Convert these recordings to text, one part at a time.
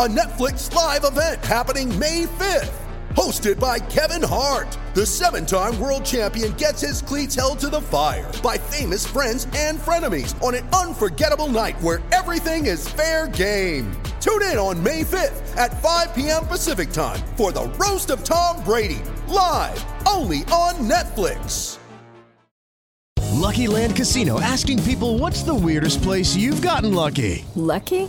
a Netflix live event happening May 5th. Hosted by Kevin Hart, the seven time world champion gets his cleats held to the fire by famous friends and frenemies on an unforgettable night where everything is fair game. Tune in on May 5th at 5 p.m. Pacific time for the Roast of Tom Brady, live only on Netflix. Lucky Land Casino asking people what's the weirdest place you've gotten lucky? Lucky?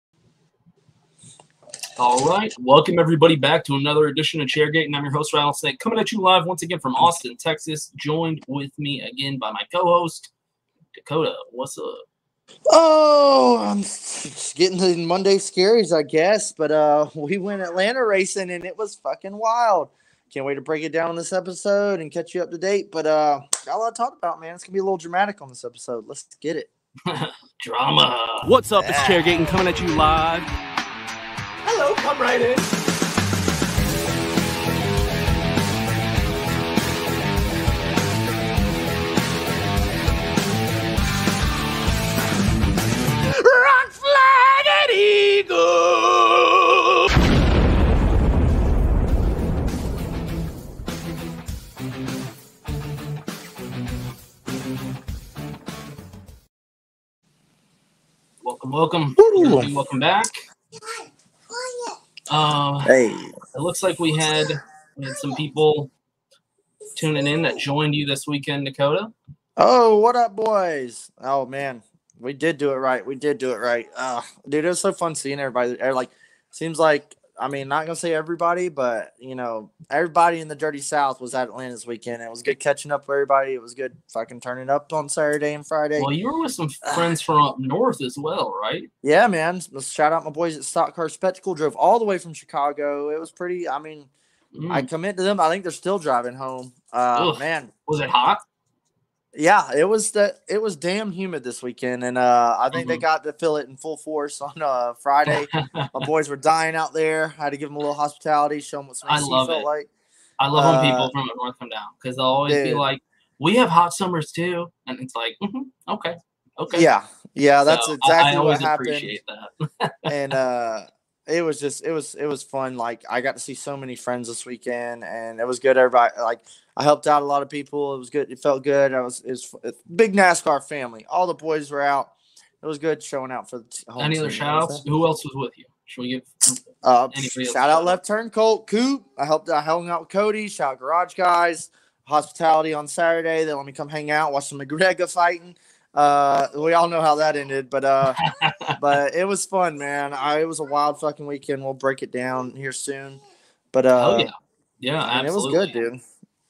All right. Welcome, everybody, back to another edition of Chairgate. And I'm your host, Rattlesnake, coming at you live once again from Austin, Texas. Joined with me again by my co host, Dakota. What's up? Oh, I'm getting the Monday scaries, I guess. But uh, we went Atlanta racing and it was fucking wild. Can't wait to break it down in this episode and catch you up to date. But uh, got a lot to talk about, man. It's gonna be a little dramatic on this episode. Let's get it. Drama. What's up? It's Chairgate and coming at you live. Hello, come right in. Rock flag and eagle. Welcome, welcome. Ooh. Welcome back. Uh, Hey, it looks like we had, we had some people tuning in that joined you this weekend, Dakota. oh, what up, boys? Oh man, we did do it right. We did do it right. Uh, dude, it was so fun seeing everybody. Like, seems like I mean, not gonna say everybody, but you know, everybody in the Dirty South was at Atlanta this weekend. It was good catching up with everybody. It was good fucking turning up on Saturday and Friday. Well, you were with some friends from up north as well, right? Yeah, man. Let's shout out my boys at Stock Car Spectacle. Drove all the way from Chicago. It was pretty. I mean, I Mm. commit to them. I think they're still driving home. Uh, Ugh. man, Was it hot? Yeah, it was the it was damn humid this weekend, and uh, I think they Mhm. got to feel it in full force on uh, Friday. my boys were dying out there. I had to give them a little hospitality, show them what some I love felt it. like. I love when Uh, people from the north come down because they'll always be like, "We have hot summers too," and it's like, "Mhm, "Okay, okay." Yeah, yeah, that's So I- exactly I, always what happened. appreciate that. and uh it was just it was it was fun. Like i got to see so many friends this weekend and it was good. Everybody like i helped out a lot of people. It was good. It felt good. I was it was it's big nascar family. All the boys were out. It was good showing out for the home Any other team, you shout know outs? what I'm saying? Who else was with you? Should we give? uh shout out left turn colt coop. I helped i hung out with cody. Shout out garage guys. Hospitality on saturday. They let me come hang out watch some mcgregor fighting uh we all know how that ended but uh but it was fun, man. I, it was a wild fucking weekend. We'll break it down here soon. But uh, oh yeah, yeah, I mean, it was good, dude.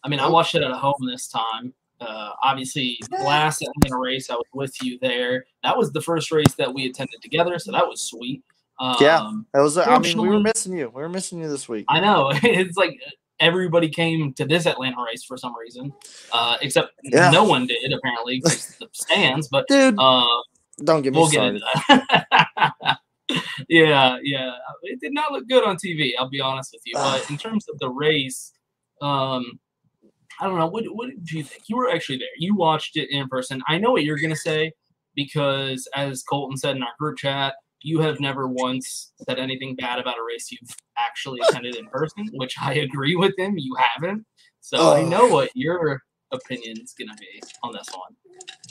I mean, I watched it at home this time. Uh, obviously, last Atlanta race, I was with you there. That was the first race that we attended together, so that was sweet. Um, Yeah. It was. I mean, we were missing you. We were missing you this week. I know it's like everybody came to this Atlanta race for some reason, uh, except Yeah. no one did apparently the stands. But Dude, uh, don't get me we'll started. yeah, yeah, it did not look good on TV. I'll be honest with you. But in terms of the race, um, I don't know. What what did you think? You were actually there. You watched it in person. I know what you're gonna say because, as Colton said in our group chat, you have never once said anything bad about a race you've actually attended in person, which I agree with him. You haven't. So I know what your opinion is gonna be on this one.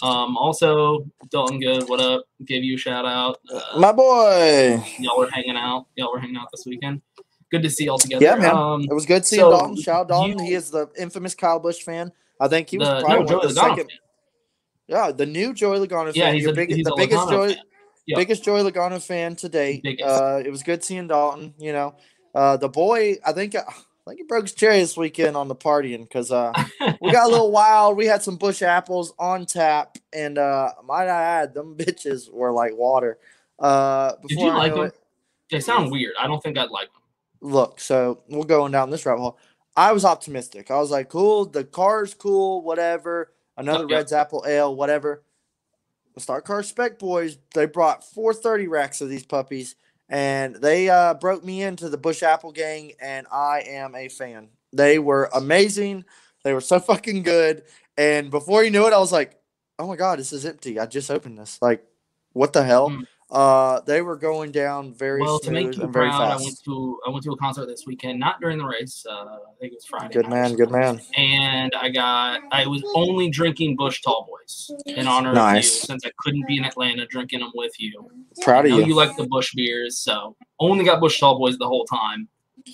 Um, also, Dalton Good, what up? Give you a shout out. Uh, My boy. y'all were hanging out. Y'all were hanging out this weekend. Good to see y'all together. Yeah, man. Um, it was good seeing so Dalton. Shout out Dalton. you- he is the infamous Kyle Busch fan. I think he was the, probably no, one of the second. fan. Yeah, the new Joey Logano Yeah, fan. he's Your a- big, he's the biggest Logano Joey, fan. Yeah. biggest Joey Logano fan to date. Uh, it was good seeing Dalton. You know, uh, the boy. I think I think he broke his cherry this weekend on the partying because uh, we got a little wild. We had some Busch apples on tap, and uh, might I add, them bitches were like water. Uh, Did you I like them? it- They sound weird. I don't think I'd like them. look, so we're going down this rabbit hole. I was optimistic. I was like, cool, the car's cool, whatever. Another. Red's Apple Ale, whatever. Star Car Spec Boys, they brought 430 racks of these puppies and they uh, broke me into the Busch Apple gang, and I am a fan. They were amazing. They were so fucking good. And before you knew it, I was like, oh my God, this is empty. I just opened this. Like, what the hell? Mm. Uh, they were going down very Well, to make you and very proud, I went to I went to a concert this weekend, not during the race. Uh, I think it was Friday. Good man, good man. and I got I was only drinking Busch Tall Boys in honor Nice. of you since I couldn't be in Atlanta drinking them with you. Proud of you. you like the Busch beers, so only got Busch Tall Boys the whole time.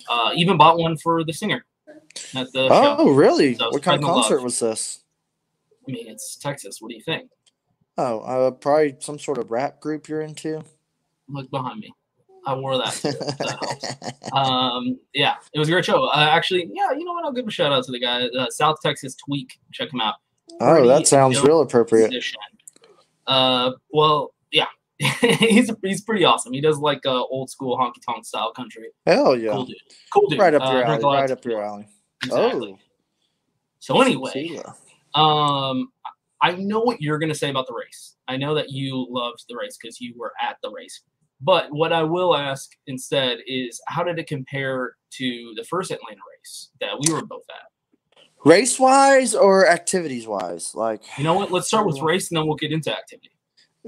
Uh, even bought one for the singer at the show. Oh, really? So what kind of the love. concert was this? I mean, it's Texas. What do you think? Oh, uh, probably some sort of rap group you're into. Look behind me. I wore that. too. That um, yeah, it was a great show. Uh, actually, yeah, you know what? I'll give a shout out to the guy, uh, South Texas Tweak. Check him out. Oh, that sounds real appropriate. musician. Uh, well, yeah, he's he's pretty awesome. He does like uh, old school honky tonk style country. Hell yeah. Cool dude. Cool dude. Right up Uh, your drink alley. a lot of Right up your alley. Exactly. Oh. So anyway, um, I know what you're gonna say about the race. I know that you loved the race because you were at the race. But what I will ask instead is, how did it compare to the first Atlanta race that we were both at? Race wise or activities wise? Like, You know what? Let's start with race, and then we'll get into activity.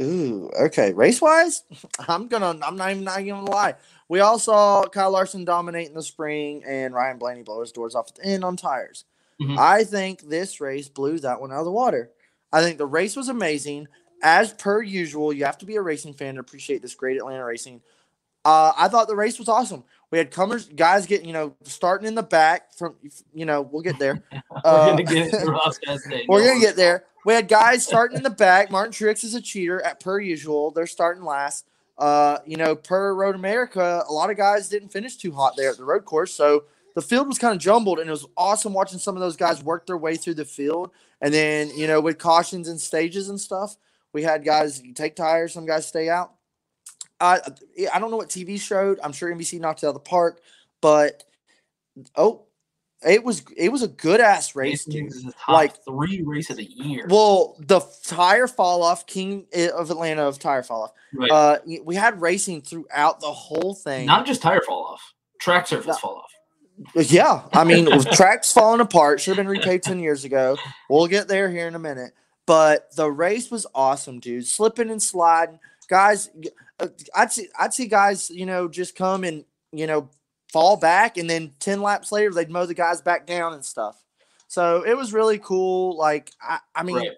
ooh, okay. Race wise, I'm gonna. I'm not even not even gonna lie. We all saw Kyle Larson dominate in the spring and Ryan Blaney blow his doors off at the end on tires. Mhm. I think this race blew that one out of the water. I think the race was amazing. As per usual, you have to be a racing fan to appreciate this great Atlanta racing. Uh, I thought the race was awesome. We had comers, guys getting, you know, starting in the back from, you know, we'll get there. We're Uh, gonna get into Ross Chastain. We're gonna get there. We had guys starting in the back. Martin Truex is a cheater, at per usual. They're starting last. Uh, you know, per Road America, a lot of guys didn't finish too hot there at the road course, so the field was kind of jumbled, and it was awesome watching some of those guys work their way through the field. And then, you know, with cautions and stages and stuff, we had guys take tires, some guys stay out. I I don't know what TV showed. I'm sure NBC knocked it out of the park, but oh, it was it was a good ass race, dude. the top Like three races a year. well, the tire fall off, King of Atlanta of tire fall off. Right. Uh, we had racing throughout the whole thing. Not just tire fall off, track surface fall off. Yeah, I mean, tracks falling apart, should have been repaved ten years ago. We'll get there here in a minute. But the race was awesome, dude. Slipping and sliding, guys. uh, I'd see, I'd see guys, you know, just come and you know fall back, and then ten laps later they'd mow the guys back down and stuff. So it was really cool. Like, I, I mean, Right.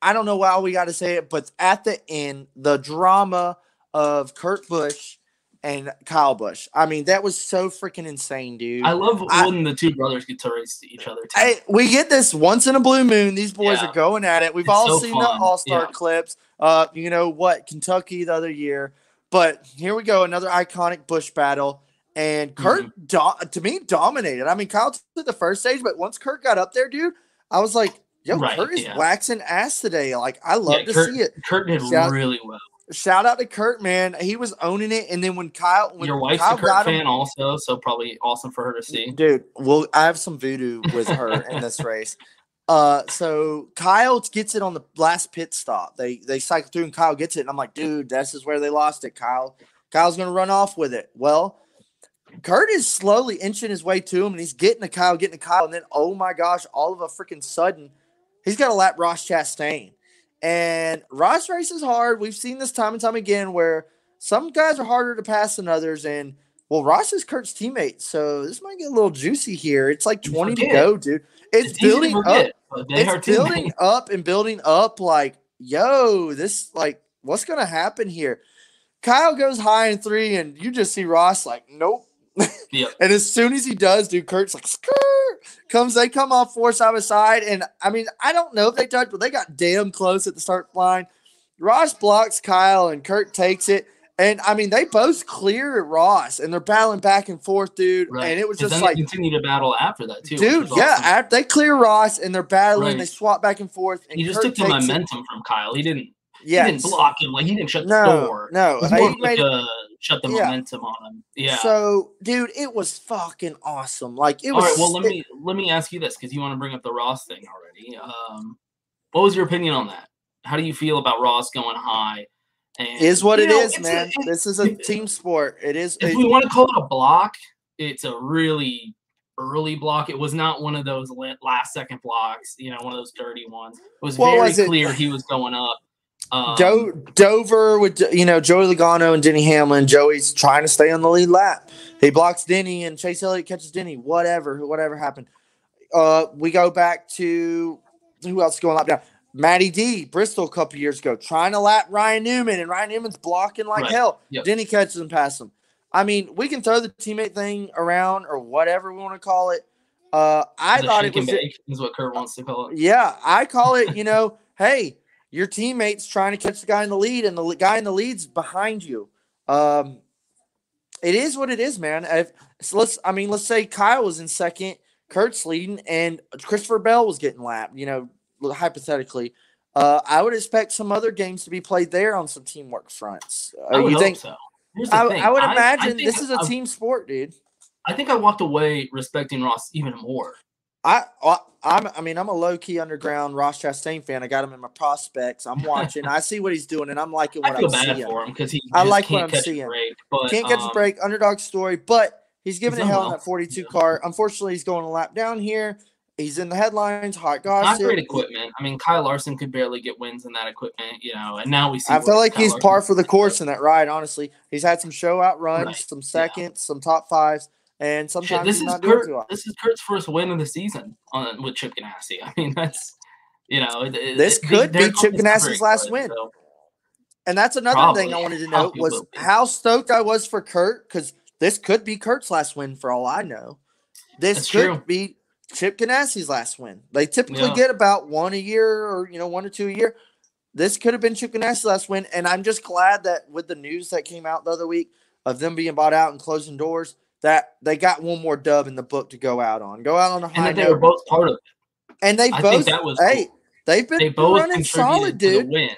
I don't know why we got to say it, but at the end, the drama of Kurt Busch and Kyle Busch. I mean, that was so freaking insane, dude. I love I- when the two brothers get to race to each other. Hey, we get this once in a blue moon. These boys Yeah. are going at it. We've It's all so seen the. All Star Yeah. clips. Uh, you know what? Kentucky the other year. But here we go, another iconic Busch battle. And Kurt, Mm-hmm. do- to me, dominated. I mean, Kyle took the first stage, but once Kurt got up there, dude, I was like, yo, Right, Kurt is yeah. waxing ass today. Like, I love to Kurt, see it. Kurt did Shout- really well. Shout out to Kurt, man. He was owning it. And then when Kyle, when Your wife's Kyle a Kurt him- fan also, so probably awesome for her to see. Dude, well, I have some voodoo with her in this race. Uh, so Kyle gets it on the last pit stop. They they cycle through and Kyle gets it, and I'm like, dude, this is where they lost it. Kyle, Kyle's gonna run off with it. Well, Kurt is slowly inching his way to him, and he's getting to Kyle, getting to Kyle, and then oh my gosh, all of a freaking sudden, he's got to lap Ross Chastain. And Ross races hard. We've seen this time and time again where some guys are harder to pass than others, and well, Ross is Kurt's teammate, so this might get a little juicy here. It's like 20 to go, dude. It's, It's building up. forget. are it's building teammates. up and building up. Like, yo, this like, what's gonna happen here? Kyle goes high in three, and you just see Ross like, nope. Yep. And as soon as he does, dude, Kurt's like, Skrr! comes. They come off four side by side, and I mean, I don't know if they touched, but they got damn close at the start line. Ross blocks Kyle, and Kurt takes it. And I mean, they both clear Ross, and they're battling back and forth, dude. Right. And it was just like, they continue to battle after that too. dude, yeah. awesome. After they clear Ross, and they're battling. Right. They swap back and forth. And he just Kurt took the takes it. momentum from Kyle. He didn't. He didn't block him. Like he didn't shut the door. no, he more like made- uh, shut the Yeah. momentum on him. Yeah. So, dude, it was fucking awesome. Like it All was. right. Well, let it- me let me ask you this because you want to bring up the Ross thing already. Um, what was your opinion on that? How do you feel about Ross going high? And is what it know, is, it's a- man. this is a team sport. It is. if it- we want to call it a block, it's a really early block. It was not one of those last second blocks, you know, one of those dirty ones. It was very was it? clear he was going up. Um, Do- Dover with you know Joey Logano and Denny Hamlin. Joey's trying to stay on the lead lap. He blocks Denny and Chase Elliott catches Denny. Whatever, whatever happened. Uh, we go back to who else is going lap down? Matty D, Bristol a couple years ago, trying to lap Ryan Newman, and Ryan Newman's blocking like Right. hell. Yep. Denny catches and passes him. I mean, we can throw the teammate thing around or whatever we want to call it. Uh, I the thought it was is what Kurt wants to call it. yeah, I call it, you know, hey, your teammate's trying to catch the guy in the lead, and the guy in the lead's behind you. Um, it is what it is, man. If, so let's, I mean, let's say Kyle was in second, Kurt's leading, and Christopher Bell was getting lapped. You know, hypothetically, uh, I would expect some other games to be played there on some teamwork fronts. Uh, I would you think? so. I, I would I- I imagine this is a I- team sport, dude. I think I walked away respecting Ross even more. I, I I'm I mean I'm a low key underground Ross Chastain fan. I got him in my prospects. I'm watching. I see what he's doing, and I'm liking I what feel I'm bad seeing. for him because he I like what I'm seeing. break. But Can't catch um, a break. Underdog story, but he's giving it hell in that 42 car. Unfortunately, he's going a lap down here. He's in the headlines. Hot Not gossip. great equipment. I mean, Kyle Larson could barely get wins in that equipment, you know, and now we see. I feel like Kyle he's Larson- par for the course in that ride. Honestly, he's had some show out runs, Right, some seconds, some top fives, and Shit, sometimes this he's is Kurt. well. Uh, this is Kurt's first win of the season on with Chip Ganassi. I mean, that's you know, it, This it- could be Chip Ganassi's last good, win. so- And that's another thing I wanted to Probably note was how stoked I was for Kurt because this could be Kurt's last win for all I know. This That's could true. be Chip Ganassi's last win. They typically Yeah. get about one a year or you know one or two a year. This could have been Chip Ganassi's last win, and I'm just glad that with the news that came out the other week of them being bought out and closing doors, that they got one more dub in the book to go out on. Go out on a and high that they were both part of it. and they I both that was hey, cool. they've been They both running solid, dude. win.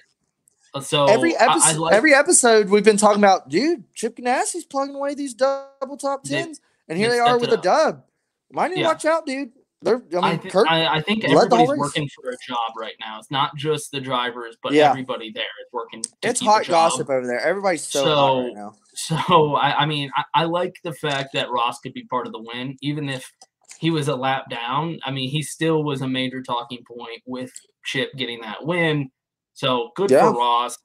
Uh, So every I- I episode, like- every episode, we've been talking about, dude. Chip Ganassi's plugging away these double top They- tens, and here they they are with a dub. Might need to Yeah. watch out, dude. They're, I mean, I, thi- Kurt. I, I think led the whole everybody's working for a job right now. It's not just the drivers, but Yeah. everybody there is working. It's hot gossip over there. Everybody's so, So, hot right now. So I, I mean, I, I like the fact that Ross could be part of the win, even if he was a lap down. I mean, he still was a major talking point with Chip getting that win. So good Yeah. for Ross.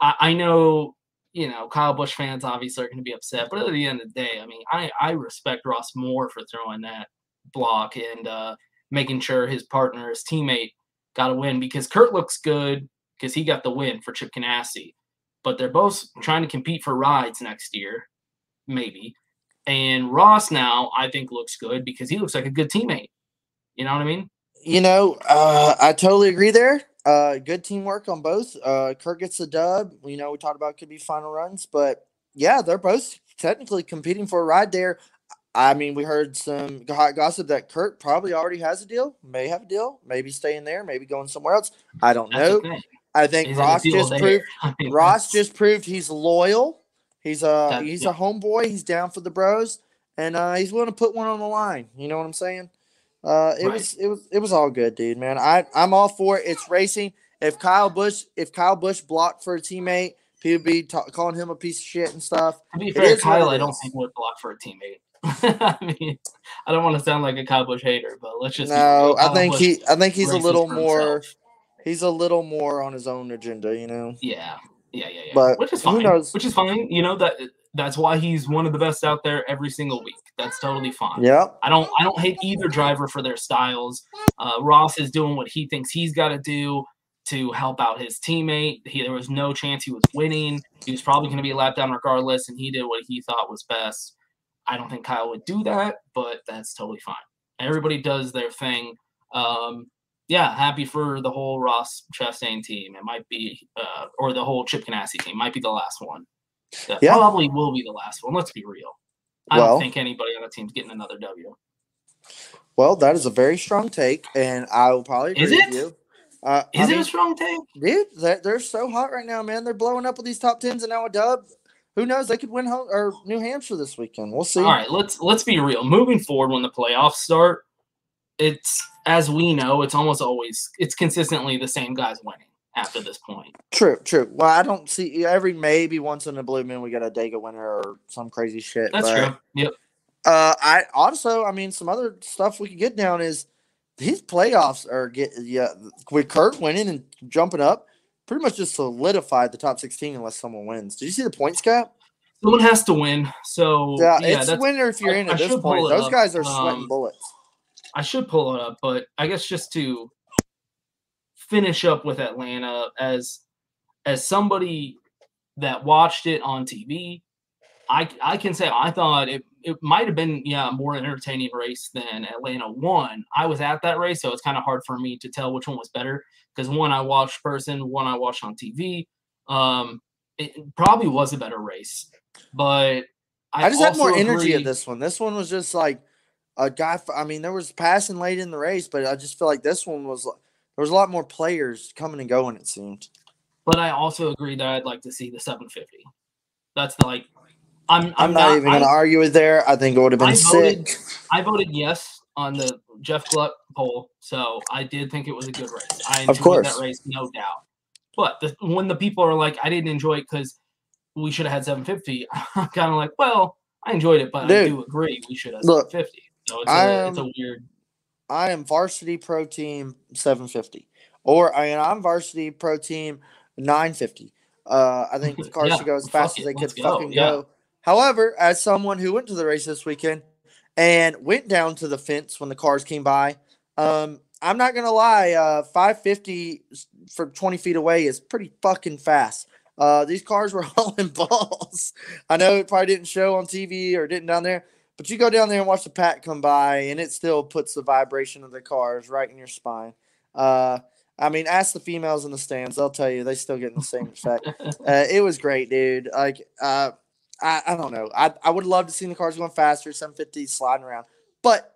I, I know, you know, Kyle Busch fans obviously are going to be upset, but at the end of the day, I mean, I, I respect Ross more for throwing that block and uh, making sure his partner, his teammate, got a win because Kurt looks good because he got the win for Chip Ganassi but they're both trying to compete for rides next year, maybe. And Ross now, I think, looks good because he looks like a good teammate. You know what I mean? You know, uh, I totally agree there. Uh, good teamwork on both. Uh, Kurt gets the dub. You know, we talked about could be final runs, but yeah, they're both technically competing for a ride there. I mean, we heard some hot gossip that Kurt probably already has a deal, may have a deal, maybe staying there, maybe going somewhere else. I don't That's know. thing. I think a Ross just there? proved Ross just proved he's loyal. He's a That- he's a homeboy. He's down for the bros, and uh, he's willing to put one on the line. You know what I'm saying? Uh, it Right. was it was it was all good, dude. Man, I I'm all for it. It's racing. If Kyle Busch if Kyle Busch blocked for a teammate, people be ta- calling him a piece of shit and stuff. To be fair, Kyle, I don't think would block for a teammate. I mean, I don't want to sound like a Kyle Busch hater, but let's just No. I think he I think he's a little more he's a little more on his own agenda. You know. Yeah, yeah, yeah, yeah. But which is who fine. knows? Which is fine. You know that That's why he's one of the best out there every single week. That's totally fine. Yeah. I don't I don't hate either driver for their styles. Uh, Ross is doing what he thinks he's got to do to help out his teammate. He, there was no chance he was winning. He was probably going to be a lap down regardless, and he did what he thought was best. I don't think Kyle would do that, but that's totally fine. Everybody does their thing. Um, yeah, happy for the whole Ross Chastain team. It might be, uh, or the whole Chip Ganassi team. Might be the last one. That Yeah. Probably will be the last one. Let's be real. I Well- don't think anybody on the team's getting another W. Well, that is a very strong take, and I will probably agree Is with it? you. Uh, I Is it mean, a strong take? dude? They're, they're so hot right now, man. They're blowing up with these top tens, and now a dub. Who knows? They could win home, or New Hampshire this weekend. We'll see. All right, let's let's be real. Moving forward, when the playoffs start, it's as we know, it's almost always it's consistently the same guys winning after this point. True, true. Well, I don't see every maybe once in a blue moon we get a Dega winner or some crazy shit. That's but, true. Yep. Uh, I also, I mean, some other stuff we could get down is these playoffs are get yeah with Kurt winning and jumping up, pretty much just solidified the top sixteen unless someone wins. Did you see the points gap? Someone has to win. So Yeah, yeah, it's that's, winner if you're I- in I this point. Those up. guys are sweating Um, bullets. I should pull it up, but I guess just to finish up with Atlanta as as somebody that watched it on TV, I I can say I thought it it might have been yeah more entertaining race than Atlanta one. I was at that race, so it's kind of hard for me to tell which one was better because one I watched person, one I watched on TV. Um, it probably was a better race, but I, I, just had more energy at this one. This one was just like a guy. I mean, there was passing late in the race, but I just feel like this one was there was a lot more players coming and going. It seemed. But I also agree that I'd like to see the 750. That's the, like I'm. I'm, I'm, not, even going to argue with there. I think it would have been I voted. sick. I voted yes on the Jeff Gluck poll, so I did think it was a good race. I Of enjoyed course. that race, no doubt. But the, when the people are like, I didn't enjoy it because we should have had 750, I'm kind of like, well, I enjoyed it, but I do agree we should have look, 750. So it's a, it's a weird. I am varsity pro team 750, or I mean, I'm varsity pro team 950. Uh, I think the cars Yeah, should go as fast it, as they could go, fucking yeah. go. However, as someone who went to the race this weekend and went down to the fence when the cars came by, um, I'm not gonna lie, uh, 550 s- from 20 feet away is pretty fucking fast. Uh, these cars were hauling balls. I know it probably didn't show on TV or didn't down there, but you go down there and watch the pack come by, and it still puts the vibration of the cars right in your spine. Uh, I mean, ask the females in the stands; they'll tell you they still get the same effect. uh, it was great, dude. Like, uh, I, I don't know. I, I would love to see the cars going faster, 750 sliding around, but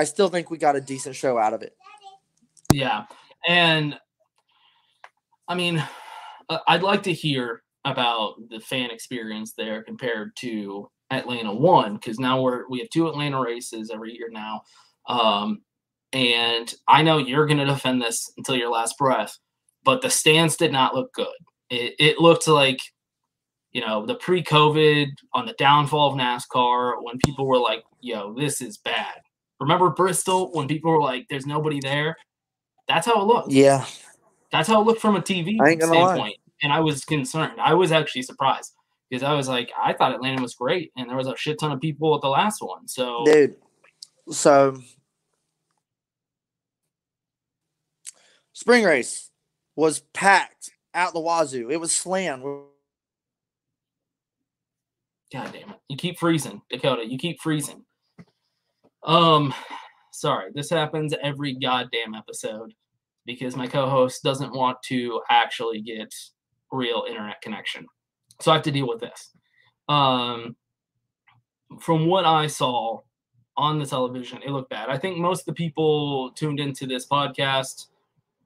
I still think we got a decent show out of it. Yeah. And I mean, uh, I'd like to hear about the fan experience there compared to Atlanta one, because now we're we have two Atlanta races every year now. Um, and I know you're gonna defend this until your last breath, but the stands did not look good. It, it looked like you know the pre-COVID on the downfall of NASCAR when people were like, "Yo, this is bad." Remember Bristol when people were like, "There's nobody there." That's how it looked. Yeah. That's how it looked from a TV I lie. standpoint. And I was concerned. I was actually surprised because I was like, I thought Atlanta was great, and there was a shit ton of people at the last one. So dude. So spring race was packed out the wazoo. It was slammed. God damn it. You keep freezing, Dakota. You keep freezing. Um, sorry. This happens every goddamn episode because my co-host doesn't want to actually get real internet connection. So I have to deal with this. Um, from what I saw on the television, it looked bad. I think most of the people tuned into this podcast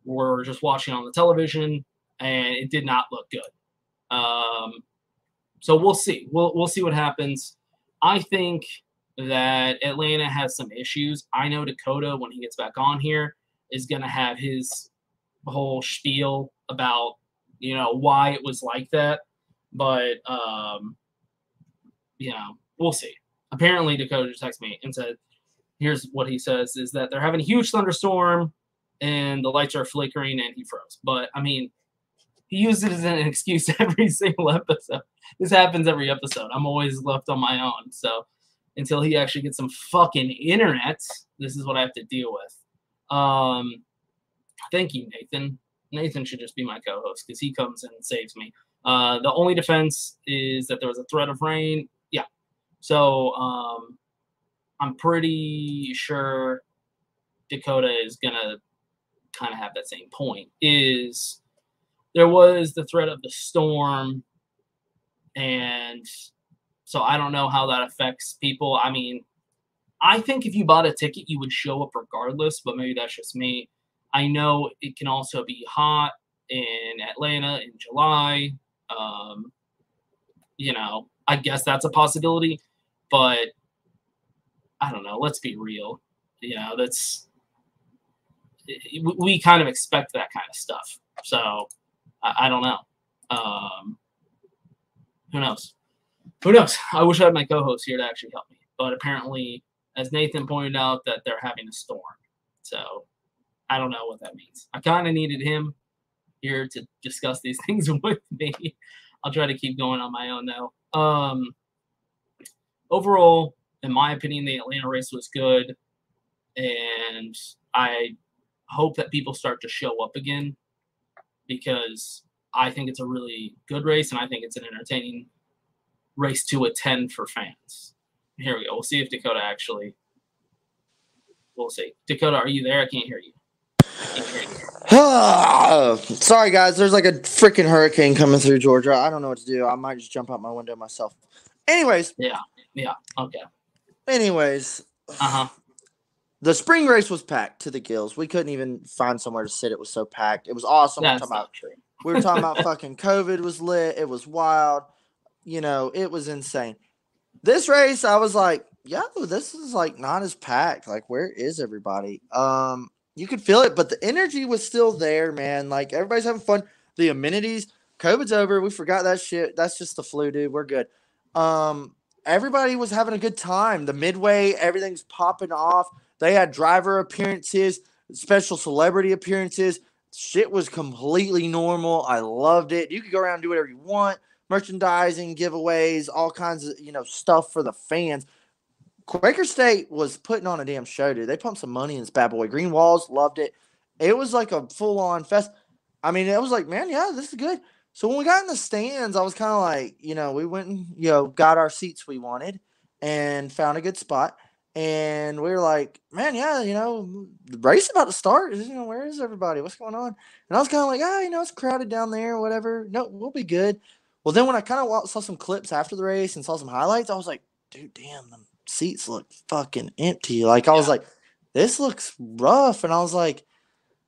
were just watching on the television, and it did not look good. Um, so we'll see. We'll we'll see what happens. I think that Atlanta has some issues. I know Dakota when he gets back on here is going to have his whole spiel about you know why it was like that, but um, you know we'll see. Apparently, Dakota texted me and said, "Here's what he says: is that they're having a huge thunderstorm and the lights are flickering and he froze." But I mean, he uses it as an excuse every single episode. This happens every episode. I'm always left on my own. So until he actually gets some fucking internet, this is what I have to deal with. Um, thank you, Nathan. Nathan should just be my co-host because he comes and saves me. Uh, the only defense is that there was a threat of rain. Yeah. So um, I'm pretty sure Dakota is gonna kind of have that same point. Is there was the threat of the storm and so i don't know how that affects people. I mean i think if you bought a ticket you would show up regardless but maybe that's just me. I know it can also be hot in atlanta in july. Um, you know i guess that's a possibility but i don't know. Let's be real. You know that's we kind of expect that kind of stuff. So I, I don't know. Um, who knows? Who knows? I wish I had my co-host here to actually help me, but apparently, as Nathan pointed out, that they're having a storm. So I don't know what that means. I kind of needed him here to discuss these things with me. I'll try to keep going on my own though. Um, overall, in my opinion, the Atlanta race was good, and I hope that people start to show up again because I think it's a really good race and I think it's an entertaining race to attend for fans. Here we go. We'll see if Dakota actually. We'll see. Dakota, are you there? I can't hear you. Sorry, guys. There's like a freaking hurricane coming through Georgia. I don't know what to do. I might just jump out my window myself. Anyways. Yeah. Yeah. Okay. Anyways. Uh huh. The spring race was packed to the gills. We couldn't even find somewhere to sit. It was so packed. It was awesome. That's we, were not about, we were talking about fucking COVID was lit. It was wild. You know, it was insane. This race, I was like, yo, this is like not as packed. Like, where is everybody? Um, you could feel it, but the energy was still there, man. Like everybody's having fun. The amenities, COVID's over. We forgot that shit. That's just the flu, dude. We're good. Um, everybody was having a good time. The midway, everything's popping off. They had driver appearances, special celebrity appearances. Shit was completely normal. I loved it. You could go around and do whatever you want. Merchandising, giveaways, all kinds of you know stuff for the fans. Quaker State was putting on a damn show, dude. They pumped some money in this bad boy. Green Walls loved it. It was like a full on fest. I mean, it was like, man, yeah, this is good. So when we got in the stands, I was kind of like, you know, we went and you know got our seats we wanted and found a good spot and we were like, man, yeah, you know, the race about to start. You know, where is everybody? What's going on? And I was kind of like, ah, oh, you know, it's crowded down there, whatever. No, we'll be good. Well, then when I kind of saw some clips after the race and saw some highlights, I was like, dude, damn, the seats look fucking empty. Like I was like, this looks rough, and I was like,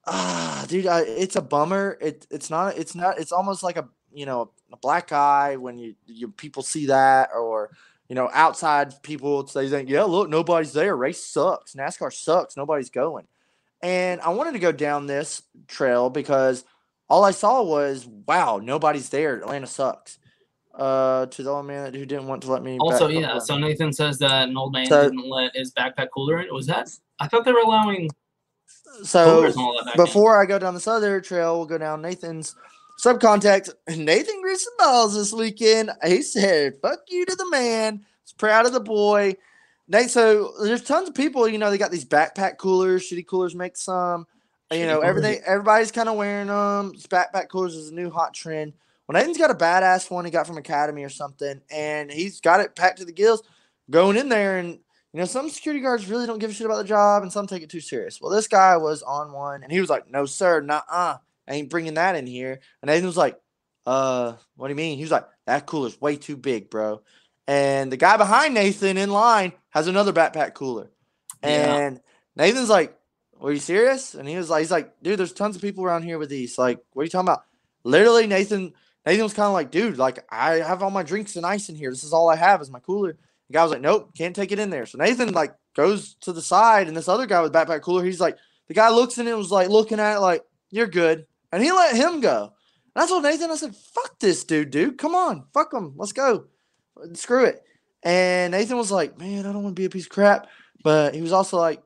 ah, dude, I, it's a bummer. It it's not. It's not. It's almost like a you know a black eye when you you people see that or you know, outside people say, think, yeah, look, nobody's there. Race sucks. NASCAR sucks. Nobody's going. And I wanted to go down this trail because all I saw was, wow, nobody's there. Atlanta sucks. Uh, to the old man who didn't want to let me. Also, yeah. So Nathan says that an old man So- didn't let his backpack cooler in. Was that? I thought they were allowing. So coolers all that back in. before I go down this other trail, we'll go down Nathan's subcontext. Nathan grew some balls this weekend. He said, "Fuck you to the man." He's proud of the boy. Nate, so there's tons of people. You know, they got these backpack coolers. Shitty coolers make some. You know, everything. Everybody's kind of wearing them. Backpack coolers is a new hot trend. Well, Nathan's got a badass one he got from Academy or something, and he's got it packed to the gills, going in there. And you know, some security guards really don't give a shit about the job, and some take it too serious. Well, this guy was on one, and he was like, "No, sir, nah, uh, I ain't bringing that in here." And Nathan was like, "Uh, what do you mean?" He was like, "That cooler's way too big, bro." And the guy behind Nathan in line has another backpack cooler, Yeah. and Nathan's like, "Are you serious?" And he was like, "He's like, dude, there's tons of people around here with these. Like, what are you talking about?" Literally, Nathan. Nathan was kind of like, "Dude, like, I have all my drinks and ice in here. This is all I have is my cooler." The guy was like, "Nope, can't take it in there." So Nathan like goes to the side, and this other guy with backpack cooler, he's like, the guy looks in it, and was like looking at it like, "You're good," and he let him go. And I told Nathan, I said, "Fuck this dude, dude. Come on, fuck him. Let's go. Screw it." And Nathan was like, "Man, I don't want to be a piece of crap," but he was also like,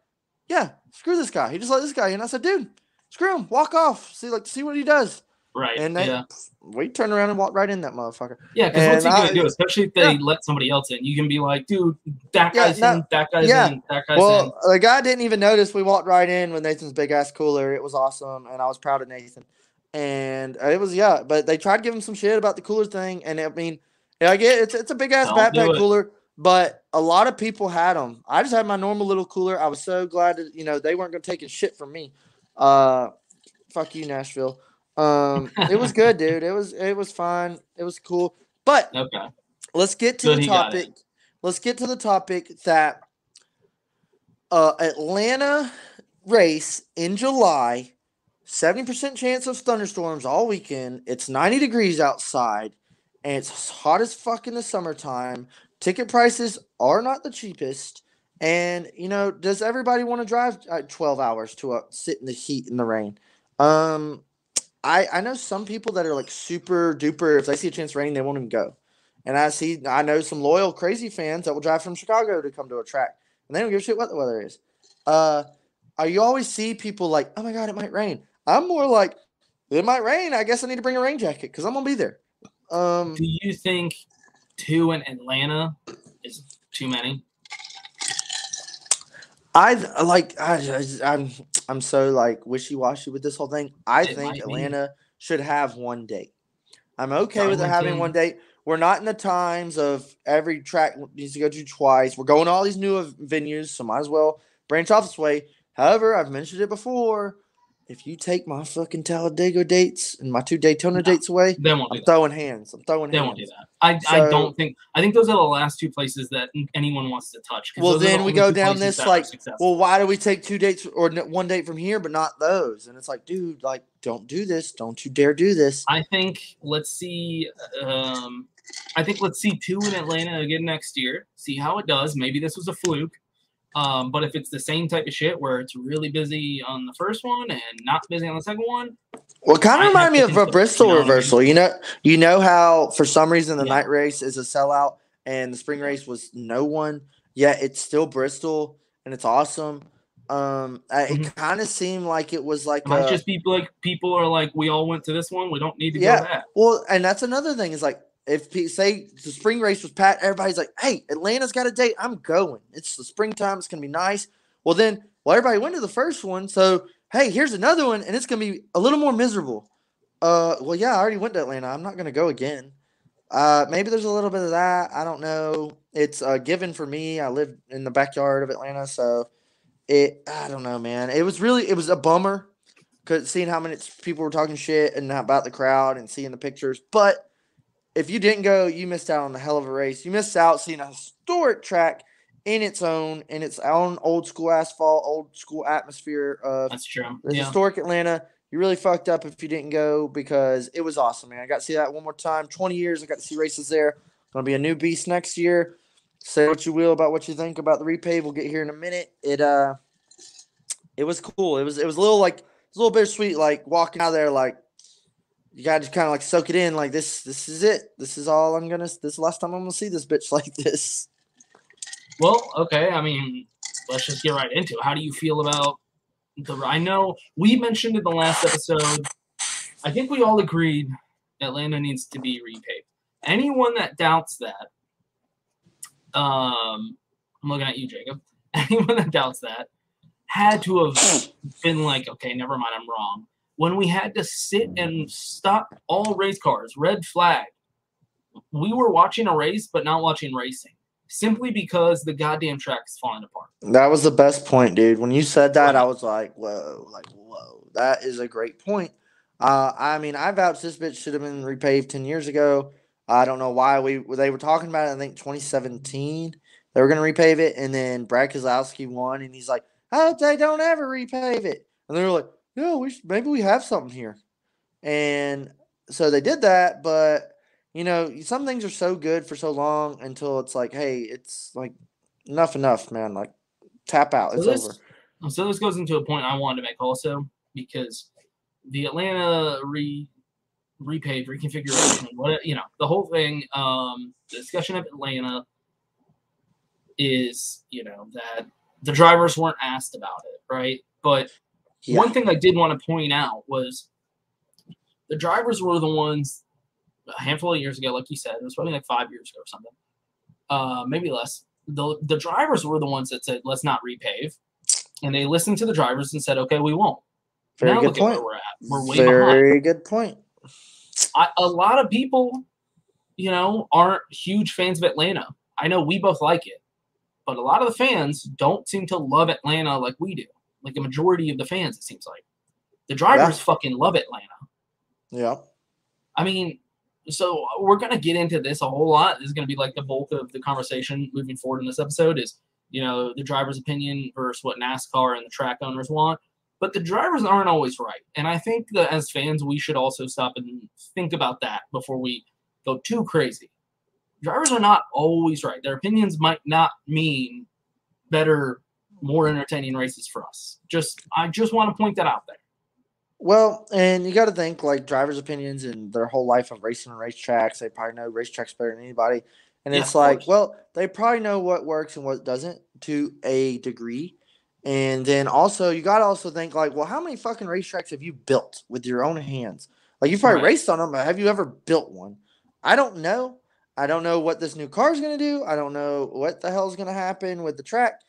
"Yeah, screw this guy. He just let this guy." in." I said, "Dude, screw him. Walk off. See like see what he does." Right. And they, yeah. we turned around and walked right in that motherfucker. Yeah, because what's he gonna I- do? Especially if they Yeah. let somebody else in, you can be like, dude, that Yeah, guy's no, in, that guy's yeah. in, that guy's in. Well, the guy didn't even notice. We walked right in with Nathan's big ass cooler. It was awesome, and I was proud of Nathan. And it was yeah, but they tried to give him some shit about the cooler thing, and I mean, yeah, I get it's it's a big ass Don't backpack cooler, but a lot of people had them. I just had my normal little cooler. I was so glad that you know they weren't gonna take a shit from me. Uh, fuck you, Nashville. Um, it was good, dude. It was it was fun. It was cool, but Okay. let's get to the topic. Let's get to the topic that uh, Atlanta race in July. Seventy percent chance of thunderstorms all weekend. It's ninety degrees outside, and it's hot as fuck in the summertime. Ticket prices are not the cheapest, and you know, does everybody want to drive uh, twelve hours to uh, sit in the heat in the rain? Um, I I know some people that are like super duper. If they see a chance raining, they won't even go. And I see, I know some loyal crazy fans that will drive from Chicago to come to a track, and they don't give a shit what the weather is. Uh, you always see people like, oh my god, it might rain? I'm more like, it might rain. I guess I need to bring a rain jacket because I'm gonna be there. Um, Do you think two in Atlanta is too many? I like, I, just- I'm, I'm so like wishy washy with this whole thing. I It think might be. Atlanta should have one date. I'm okay with it having one date. We're not in the times of every track needs to go to twice. We're going to all these new venues, so might as well branch off this way. However, I've mentioned it before. If you take my fucking Talladega dates and my two Daytona dates away, They won't do I'm that. throwing hands. I'm throwing They hands. won't do that. I, I don't think. I think those are the last two places that anyone wants to touch. Well, are the then we go down this like, well, why do we take two dates or one date from here, but not those? And it's like, dude, like, don't do this. Don't you dare do this. I think let's see. Um, I think let's see two in Atlanta again next year. See how it does. Maybe this was a fluke. Um, but if it's the same type of shit where it's really busy on the first one and not busy on the second one, Well, kind of remind me of a Bristol you know what I mean? reversal. You know, you know how for some reason the Yeah. night race is a sellout and the spring race was no one. Yet it's still Bristol and it's awesome. Um, I, it kind of seemed like it was like it might a- just be like people are like, we all went to this one. We don't need to go to that. Well, and that's another thing is like if say the spring race was pat, everybody's like, "Hey, Atlanta's got a date. I'm going. It's the springtime. It's gonna be nice." Well, then, well, everybody went to the first one, so hey, here's another one, and it's gonna be a little more miserable. Uh, well, yeah, I already went to Atlanta. I'm not gonna go again. Uh, maybe there's a little bit of that. I don't know. It's a given for me. I live in the backyard of Atlanta, so it. I don't know, man. It was really. It was a bummer because seeing how many people were talking shit and about the crowd and seeing the pictures. But if you didn't go, you missed out on a hell of a race. You missed out seeing a historic track in its own, in its own old school asphalt, old school atmosphere of That's true. the Yeah. historic Atlanta. You really fucked up if you didn't go because it was awesome, man. I got to see that one more time. 20 years, I got to see races there. Gonna be a new beast next year. Say what you will about what you think about the repave. We'll get here in a minute. It uh it was cool. It was it was a little like it was a little bittersweet, like walking out there like you gotta just kind of like soak it in, like this this is it. This is all I'm gonna this last time I'm gonna see this bitch like this. Well, okay. I mean, let's just get right into it. How do you feel about the? I know we mentioned in the last episode. I think we all agreed Atlanta needs to be repaved. Anyone that doubts that, um, I'm looking at you, Jacob. Anyone that doubts that had to have been like, okay, never mind, I'm wrong. When we had to sit and stop all race cars, red flag. We were watching a race, but not watching racing, simply because the goddamn track is falling apart. That was the best point, dude. When you said that, I was like, whoa, like, whoa. That is a great point. Uh, I mean, I vouch this bitch should have been repaved 10 years ago. I don't know why we they were talking about it, I think 2017. They were going to repave it, and then Brad Keselowski won, and he's like, I hope they don't ever repave it. And they were like, no, we should, maybe we have something here. And so they did that, but you know, some things are so good for so long until it's like, hey, it's like enough, enough, man. Like tap out, it's so this, over. So this goes into a point I wanted to make also because the Atlanta re repaved reconfiguration, what you know, the whole thing, um, the discussion of Atlanta is, you know, that the drivers weren't asked about it, right? But Yeah. one thing I did want to point out was the drivers were the ones a handful of years ago, like you said, it was probably like five years ago or something, uh, maybe less. The the drivers were the ones that said, "Let's not repave," and they listened to the drivers and said, "Okay, we won't." Very now good look point. we're at. We're way behind. Very good point. I, a lot of people, you know, aren't huge fans of Atlanta. I know we both like it, but a lot of the fans don't seem to love Atlanta like we do. Like the majority of the fans, it seems like the drivers Yeah. fucking love Atlanta. Yeah. I mean, so uh, we're gonna get into this a whole lot. This is gonna be like the bulk of the conversation moving forward in this episode. Is you know the driver's opinion versus what NASCAR and the track owners want. But the drivers aren't always right, and I think that as fans, we should also stop and think about that before we go too crazy. Drivers are not always right. Their opinions might not mean better, more entertaining races for us. Just I just want to point that out there. Well, and you got to think like drivers' opinions and their whole life of racing and racetracks. They probably know racetracks better than anybody. And Yeah, it's like, well, they probably know what works and what doesn't to a degree. And then also, you got to also think like, well, how many fucking racetracks have you built with your own hands? Like you've probably Right. raced on them, but have you ever built one? I don't know. I don't know what this new car is going to do. I don't know what the hell is going to happen with the track.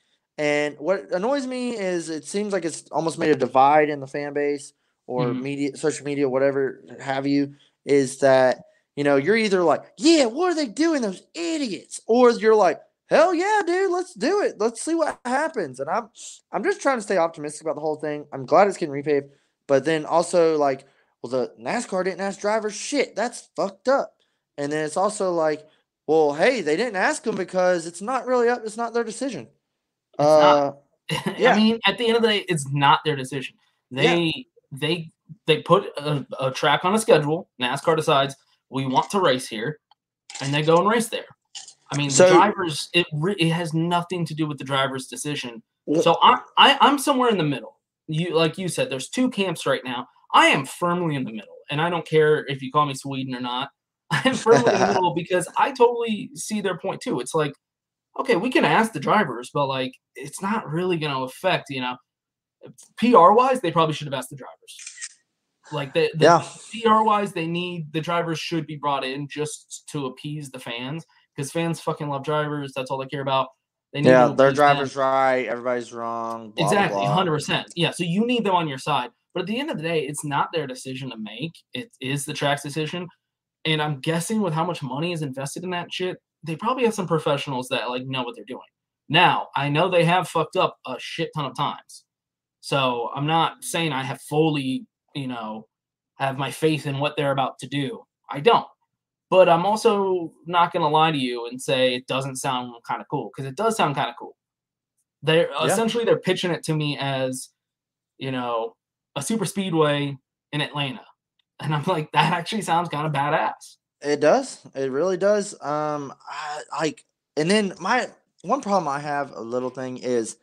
And what annoys me is it seems like it's almost made a divide in the fan base or Mhm. media, social media, whatever have you, is that you know you're either like, yeah, what are they doing, those idiots, or you're like, hell yeah, dude, let's do it, let's see what happens. And I'm, I'm just trying to stay optimistic about the whole thing. I'm glad it's getting repaved, but then also like, well, the NASCAR didn't ask drivers shit. That's fucked up. And then it's also like, well, hey, they didn't ask them because it's not really up. It's not their decision. Uh, I mean, at the end of the day, it's not their decision. They they they put a, a track on a schedule. NASCAR decides we want to race here, and they go and race there. I mean, So- the drivers it re- it has nothing to do with the driver's decision. So I, I I'm somewhere in the middle. You like you said, there's two camps right now. I am firmly in the middle, and I don't care if you call me Sweden or not. I am firmly in the middle because I totally see their point too. It's like okay, we can ask the drivers, but like it's not really going to affect, you know, PR wise, they probably should have asked the drivers. Like the, the Yeah. PR wise, they need the drivers should be brought in just to appease the fans because fans fucking love drivers. That's all they care about. They need yeah, their appease them. driver's right. Everybody's wrong. blah, Exactly, hundred percent. Yeah, so you need them on your side. But at the end of the day, it's not their decision to make. It is the track's decision. And I'm guessing with how much money is invested in that shit, they probably have some professionals that like know what they're doing. Now, I know they have fucked up a shit ton of times. So I'm not saying I have fully, you know, have my faith in what they're about to do. I don't. But I'm also not going to lie to you and say it doesn't sound kind of cool because it does sound kind of cool. They're Yeah. essentially they're pitching it to me as, you know, a super speedway in Atlanta. And I'm like, that actually sounds kind of badass. It does. It really does. Um, I, like, and then my one problem I have a little thing is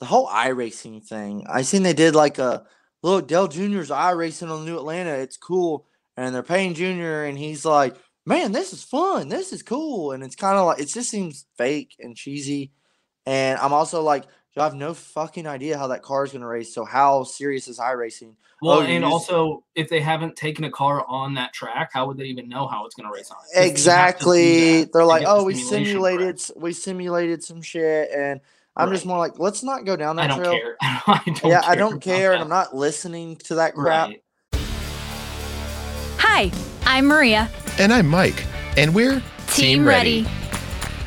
the whole iRacing thing. I seen they did like a little Dale Junior's iRacing on New Atlanta. It's cool, and they're paying Junior, and he's like, "Man, this is fun. This is cool." And it's kind of like it just seems fake and cheesy. And I'm also like, I have no fucking idea how that car is gonna race. So how serious is iRacing? Well, Oh, and use- also, if they haven't taken a car on that track, how would they even know how it's going to race on? it? 'Cause you have to do Exactly. They're like, get the oh, we simulated, s- we simulated some shit, and I'm just more like, let's not go down that I don't trail. care. I don't yeah, I don't about care, and. I'm not listening to that crap. Right. Hi, I'm Maria. And I'm Mike. And we're Team, ready.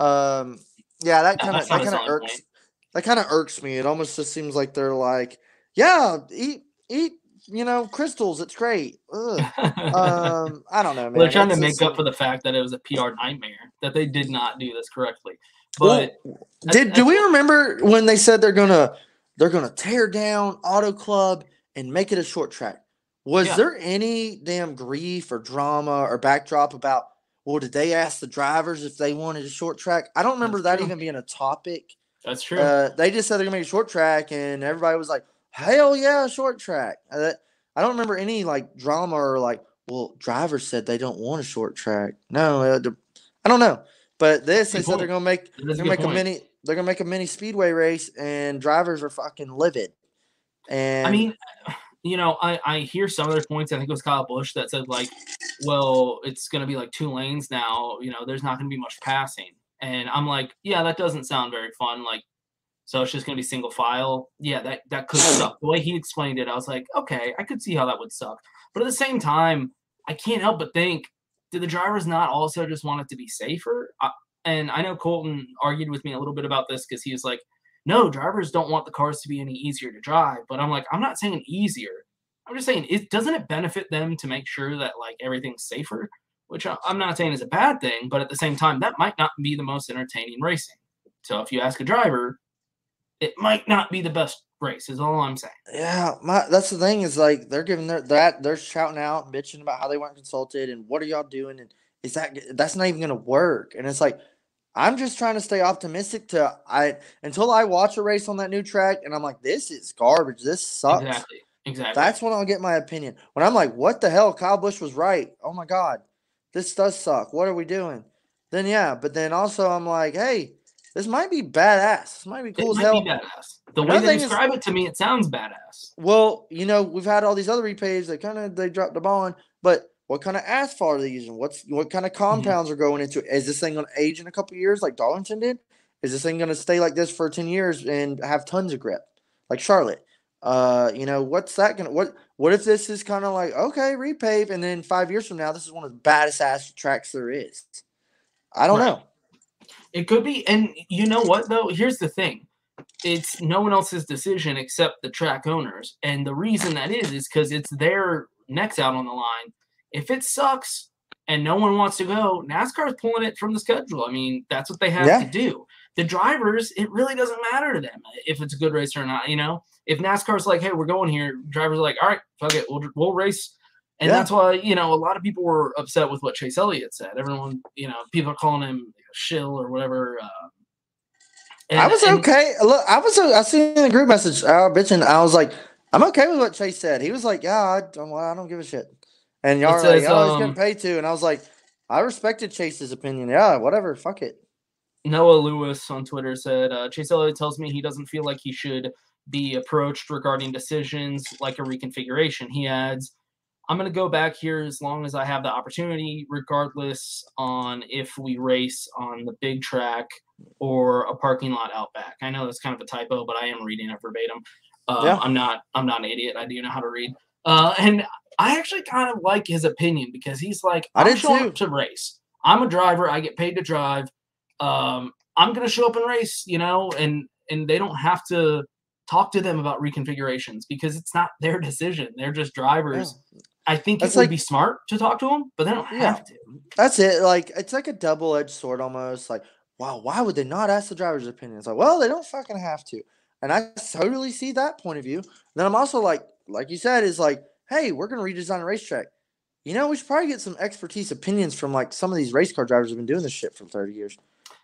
Um, yeah, that kind of that kind of irks that kind of irks me. It almost just seems like they're like, yeah, eat eat, you know, crystals. It's great. Um, I don't know, man. They're trying to make up for the fact that it was a PR nightmare that they did not do this correctly. Well, But Did do we remember when they said they're gonna they're gonna tear down Auto Club and make it a short track? Was Yeah. there any damn grief or drama or backdrop about? Well, did they ask the drivers if they wanted a short track? I don't remember that even being a topic. That's true. Uh, they just said they're gonna make a short track, and everybody was like, "Hell yeah, short track!" Uh, I don't remember any like drama or like, well, drivers said they don't want a short track. No, uh, I don't know. But this, they Good said they're gonna make they're gonna make a mini they're gonna make a mini speedway race, and drivers are fucking livid. And I mean, you know, I, I hear some of their points. I think it was Kyle Busch that said like, well, it's going to be like two lanes now. You know, there's not going to be much passing. And I'm like, yeah, that doesn't sound very fun. Like, so it's just going to be single file. Yeah, that that could suck. The way he explained it, I was like, okay, I could see how that would suck. But at the same time, I can't help but think, did the drivers not also just want it to be safer? I, and I know Colton argued with me a little bit about this because he was like, no, drivers don't want the cars to be any easier to drive. But I'm like, I'm not saying easier. I'm just saying, it doesn't it benefit them to make sure that like everything's safer? Which I'm not saying is a bad thing, but at the same time, that might not be the most entertaining racing. So if you ask a driver, it might not be the best race. Is all I'm saying. Yeah, my that's the thing is like they're giving their that they're shouting out bitching about how they weren't consulted and what are y'all doing and is that that's not even gonna work and it's like I'm just trying to stay optimistic to I until I watch a race on that new track and I'm like this is garbage. This sucks. Exactly. Exactly. that's when I'll get my opinion. When I'm like what the hell? Kyle Busch was right. Oh my god. This does suck. What are we doing? Then yeah but then also I'm like hey this might be badass. This might be cool it as might hell. be badass. The way Another they thing is- describe it to me, it sounds badass. well, you know, we've had all these other repays that kind of they dropped the ball on, but what kind of asphalt are they using? What's what kind of compounds are going into it? Is this thing going to age in a couple years like Darlington did? Is this thing going to stay like this for 10 years and have tons of grip like Charlotte? Uh, you know, what's that going to what what if this is kind of like okay, repave and then 5 years from now this is one of the baddest ass tracks there is. I don't Right. know. It could be, and you know what though? Here's the thing: it's no one else's decision except the track owners, and the reason that is is because it's their necks out on the line. If it sucks and no one wants to go, NASCAR's pulling it from the schedule. I mean, that's what they have Yeah. to do. The drivers, it really doesn't matter to them if it's a good race or not. You know, if NASCAR's like, "Hey, we're going here," drivers are like, "All right, fuck it, we'll we'll race." And Yeah. that's why, you know, a lot of people were upset with what Chase Elliott said. Everyone, you know, people are calling him a shill or whatever. Uh, I was and- okay. Look, I was. I seen the group message. I bitching. I was like, I'm okay with what Chase said. He was like, Yeah, I don't. I don't give a shit. And y'all were like, says, Oh, he's um, getting paid to. And I was like, I respected Chase's opinion. Yeah, whatever. Fuck it. Noah Lewis on Twitter said, uh, Chase Elliott tells me he doesn't feel like he should be approached regarding decisions like a reconfiguration. He adds, I'm going to go back here as long as I have the opportunity, regardless on if we race on the big track or a parking lot out back. I know that's kind of a typo, but I am reading it verbatim. Uh, Yeah. I'm not. I'm not an idiot. I do know how to read. Uh, and I actually kind of like his opinion because he's like, I I'm did showing too. up to race. I'm a driver. I get paid to drive. Um, I'm gonna show up and race, you know, and and they don't have to talk to them about reconfigurations because it's not their decision. They're just drivers. I think That's it would like- be smart to talk to them, but they don't Yeah. have to. That's it. Like it's like a double edged sword almost. Like, wow, why would they not ask the driver's opinion? It's like, well, they don't fucking have to. And I totally see that point of view. then I'm also like, like you said, is like, hey, we're gonna redesign a racetrack. You know, we should probably get some expertise opinions from like some of these race car drivers who've been doing this shit for 30 years.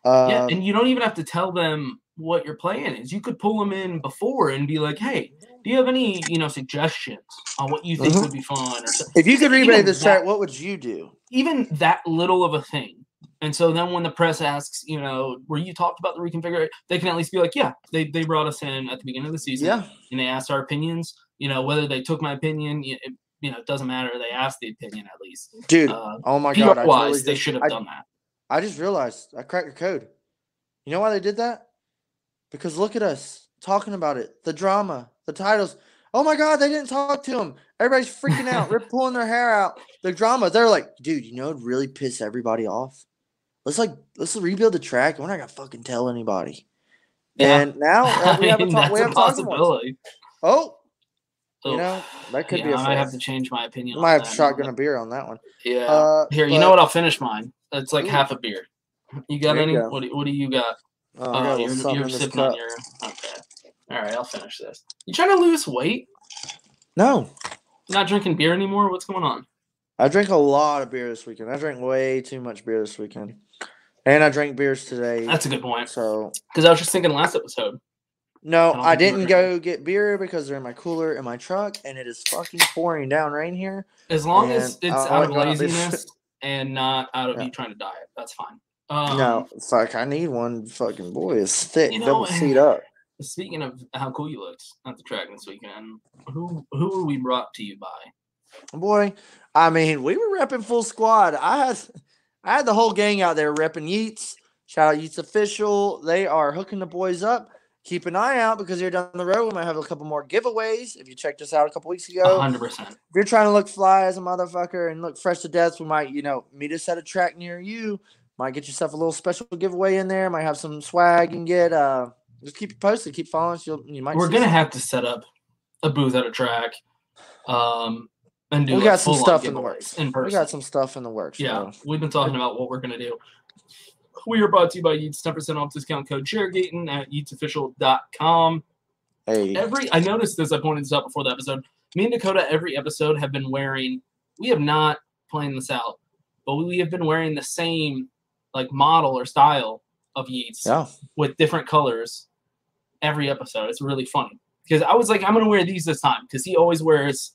Um, yeah, and you don't even have to tell them what your plan is. You could pull them in before and be like, "Hey, do you have any, you know, suggestions on what you think Mhm. would be fun?" Or if you could remake this track, what would you do? even that little of a thing. And so then when the press asks, you know, were you talked about the reconfigure, they can at least be like, yeah, they, they brought us in at the beginning of the season. Yeah. And they asked our opinions. You know, whether they took my opinion, it, you know, it doesn't matter. They asked the opinion at least. Dude, Uh, oh my PR god, I wise, totally they should have done that. I just realized I cracked a code. You know why they did that? Because look at us talking about it, the drama, the titles. Oh my god, they didn't talk to him. Everybody's freaking out. They're pulling their hair out. The drama. They're like, dude, you know, it'd really piss everybody off. Let's like, let's rebuild the track. We're not gonna fucking tell anybody. Yeah. And now uh, we I haven't mean. We haven't a talked to them once. possibility. Oh, you know that could yeah, be a I might have to change my opinion. on Might have that. shotgun a beer on that one. Yeah. Uh, Here, you know what? I'll finish mine. It's like Ooh. half a beer. You got There you any? go. What, do, what do you got? Oh, I got a you're, you're in this sipping on your. Okay. All right, I'll finish this. You trying to lose weight? No, Not drinking beer anymore? What's going on? I drank a lot of beer this weekend. I drank way too much beer this weekend, and I drank beers today. That's a good point. So Because I was just thinking last episode. No, I didn't go get beer because they're in my cooler in my truck, and it is fucking pouring down rain here. As long as it's out of like laziness and not out of you trying to diet, that's fine. Um, no, fuck, I need one. Fucking boy, it's thick, You know, double seat up. Speaking of how cool you looked at the track this weekend, who who were we brought to you by? Boy, I mean, we were repping full squad. I had, I had the whole gang out there repping Yeats. Shout out Yeats official. They are hooking the boys up. Keep an eye out because you're down the road we might have a couple more giveaways. If you checked us out a couple weeks ago, hundred percent. if you're trying to look fly as a motherfucker and look fresh to death, we might, you know, meet us at a track near you. Might get yourself a little special giveaway in there. Might have some swag you can get. Uh, just keep posted. Keep following us. You'll, you might. We're gonna some- have to set up a booth at a track, um, and do We got some stuff in the works. in person. We got some stuff in the works. Yeah, so. we've been talking about what we're gonna do. We are brought to you by Yeats 10% off discount code Chairgaten at yeatsofficial.com. Hey. Every I noticed this, I pointed this out before the episode. Me and Dakota every episode have been wearing we have not planned this out, but we have been wearing the same like model or style of Yeats Yeah. with different colors every episode. It's really funny. Because I was like, I'm gonna wear these this time because he always wears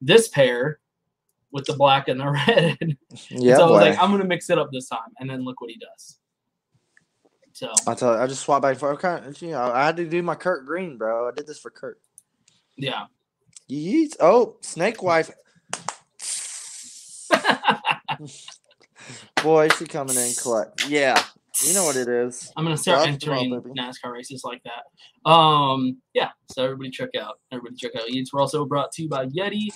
this pair with the black and the red. Yeah, so I was boy. like, I'm gonna mix it up this time, and then look what he does. So I tell you, I just swapped back for okay. You know, I had to do my Kurt Green, bro. I did this for Kurt. yeah, Yeet. Oh, Snake Wife. Boy, she coming in collect. Yeah, you know what it is. I'm gonna start Love ball, entering. NASCAR races like that. Um, yeah. So everybody check out. Everybody check out Yeats. We're also brought to you by Yeti.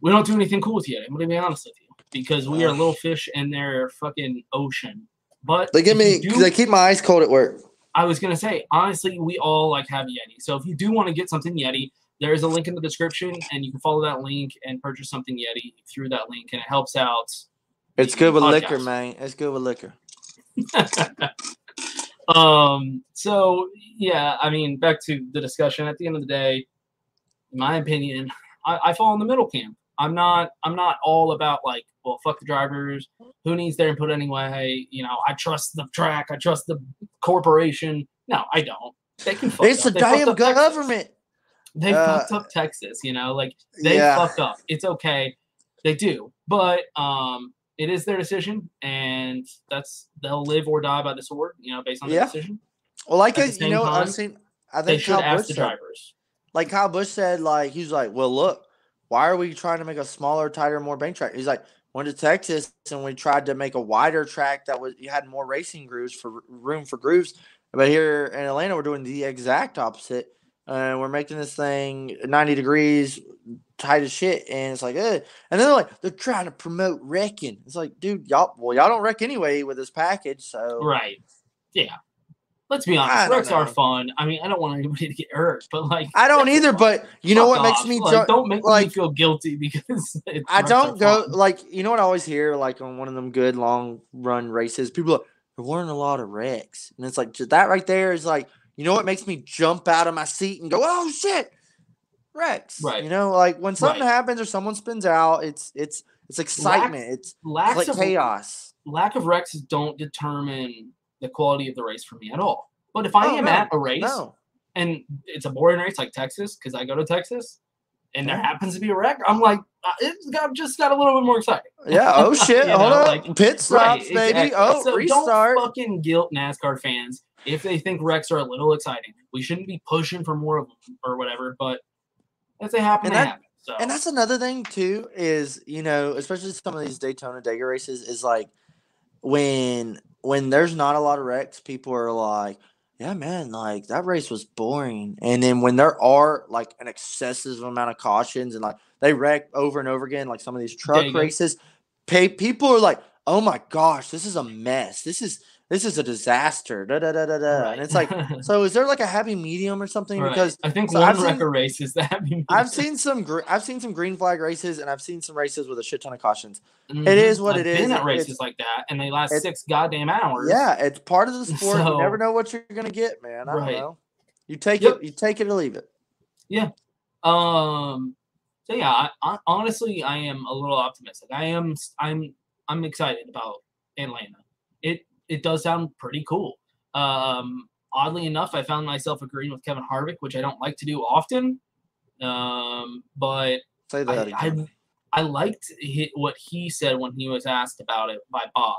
We don't do anything cool with Yeti. I'm gonna be honest with you because we are little fish in their fucking ocean. But They give me. do- They keep my ice cold at work. I was gonna say, honestly, we all like have Yeti. So if you do want to get something Yeti, there is a link in the description, and you can follow that link and purchase something Yeti through that link, and it helps out. It's good with Podcast. liquor, man. It's good with liquor. Um. So yeah, I mean, back to the discussion. At the end of the day, in my opinion, I, I fall in the middle camp. I'm not. I'm not all about like, well, fuck the drivers. Who needs their input anyway? You know, I trust the track. I trust the corporation. No, I don't. They can. Fuck It's up. the They damn up Texas. government. They Uh, fucked up Texas, you know, like they Yeah. fucked up. It's okay. They do. But um it is their decision and that's they'll live or die by the sword, you know, based on their Yeah. decision. Well, like I, you know, time, I've seen. I They think should Kyle ask Busch the said- drivers. like Kyle Busch said, like he's like, "Well, look, why are we trying to make a smaller, tighter, more bank track?" He's like, "Went to Texas and we tried to make a wider track that was you had more racing grooves for room for grooves, but here in Atlanta we're doing the exact opposite, and we're making this thing ninety degrees, tight as shit, and it's like, eh. and then they're like, they're trying to promote wrecking. It's like, dude, y'all, well, y'all don't wreck anyway with this package, so Right. Yeah. Let's be honest. Wrecks are fun. I mean, I don't want anybody to get hurt, but like I don't either. But you know fuck what makes off. me like, don't make me like feel guilty because it's I don't go fun. like you know what I always hear like on one of them good long run races. People are there weren't a lot of wrecks, and it's like that right there is like you know what makes me jump out of my seat and go, oh shit, wrecks. Right. You know, like when something Right. happens or someone spins out, it's it's it's excitement. it's, it's like of- chaos. Lack of Rexes don't determine the quality of the race for me at all. But if I Oh, am no, at a race no. and it's a boring race like Texas, because I go to Texas, and there happens to be a wreck, I'm like, uh, it's got just got a little bit more exciting. Yeah. Oh shit. Hold know, up. like- Pit stops, Right, baby. exactly. Oh, So restart. Don't fucking guilt NASCAR fans if they think wrecks are a little exciting. We shouldn't be pushing for more of them or whatever. But if they happen, And they that- happen. So And that's another thing too is you know especially some of these Daytona Dega races is like when when there's not a lot of wrecks, people are like, yeah, man, like that race was boring. And then when there are like an excessive amount of cautions and like they wreck over and over again, like some of these truck races, pay people are like, oh my gosh, this is a mess. This is this is a disaster. Da da da da da. And it's like, so is there like a happy medium or something? Right. Because I think so one I've seen- race is that. I've seen some. Gr- I've seen some green flag races, and I've seen some races with a shit ton of cautions. Mhm. It is what I've it is. Been at races it's- like that, and they last six goddamn hours. Yeah, it's part of the sport. you never know what you're gonna get, man. I Right. don't know. You take Yep. it. You take it or leave it. Yeah. Um. So yeah, I, I, honestly, I am a little optimistic. I am. I'm, I'm excited about Atlanta. It it does sound pretty cool. Um. Oddly enough, I found myself agreeing with Kevin Harvick, which I don't like to do often. Um. But Say that I, again. I, I liked what he said when he was asked about it by Bob.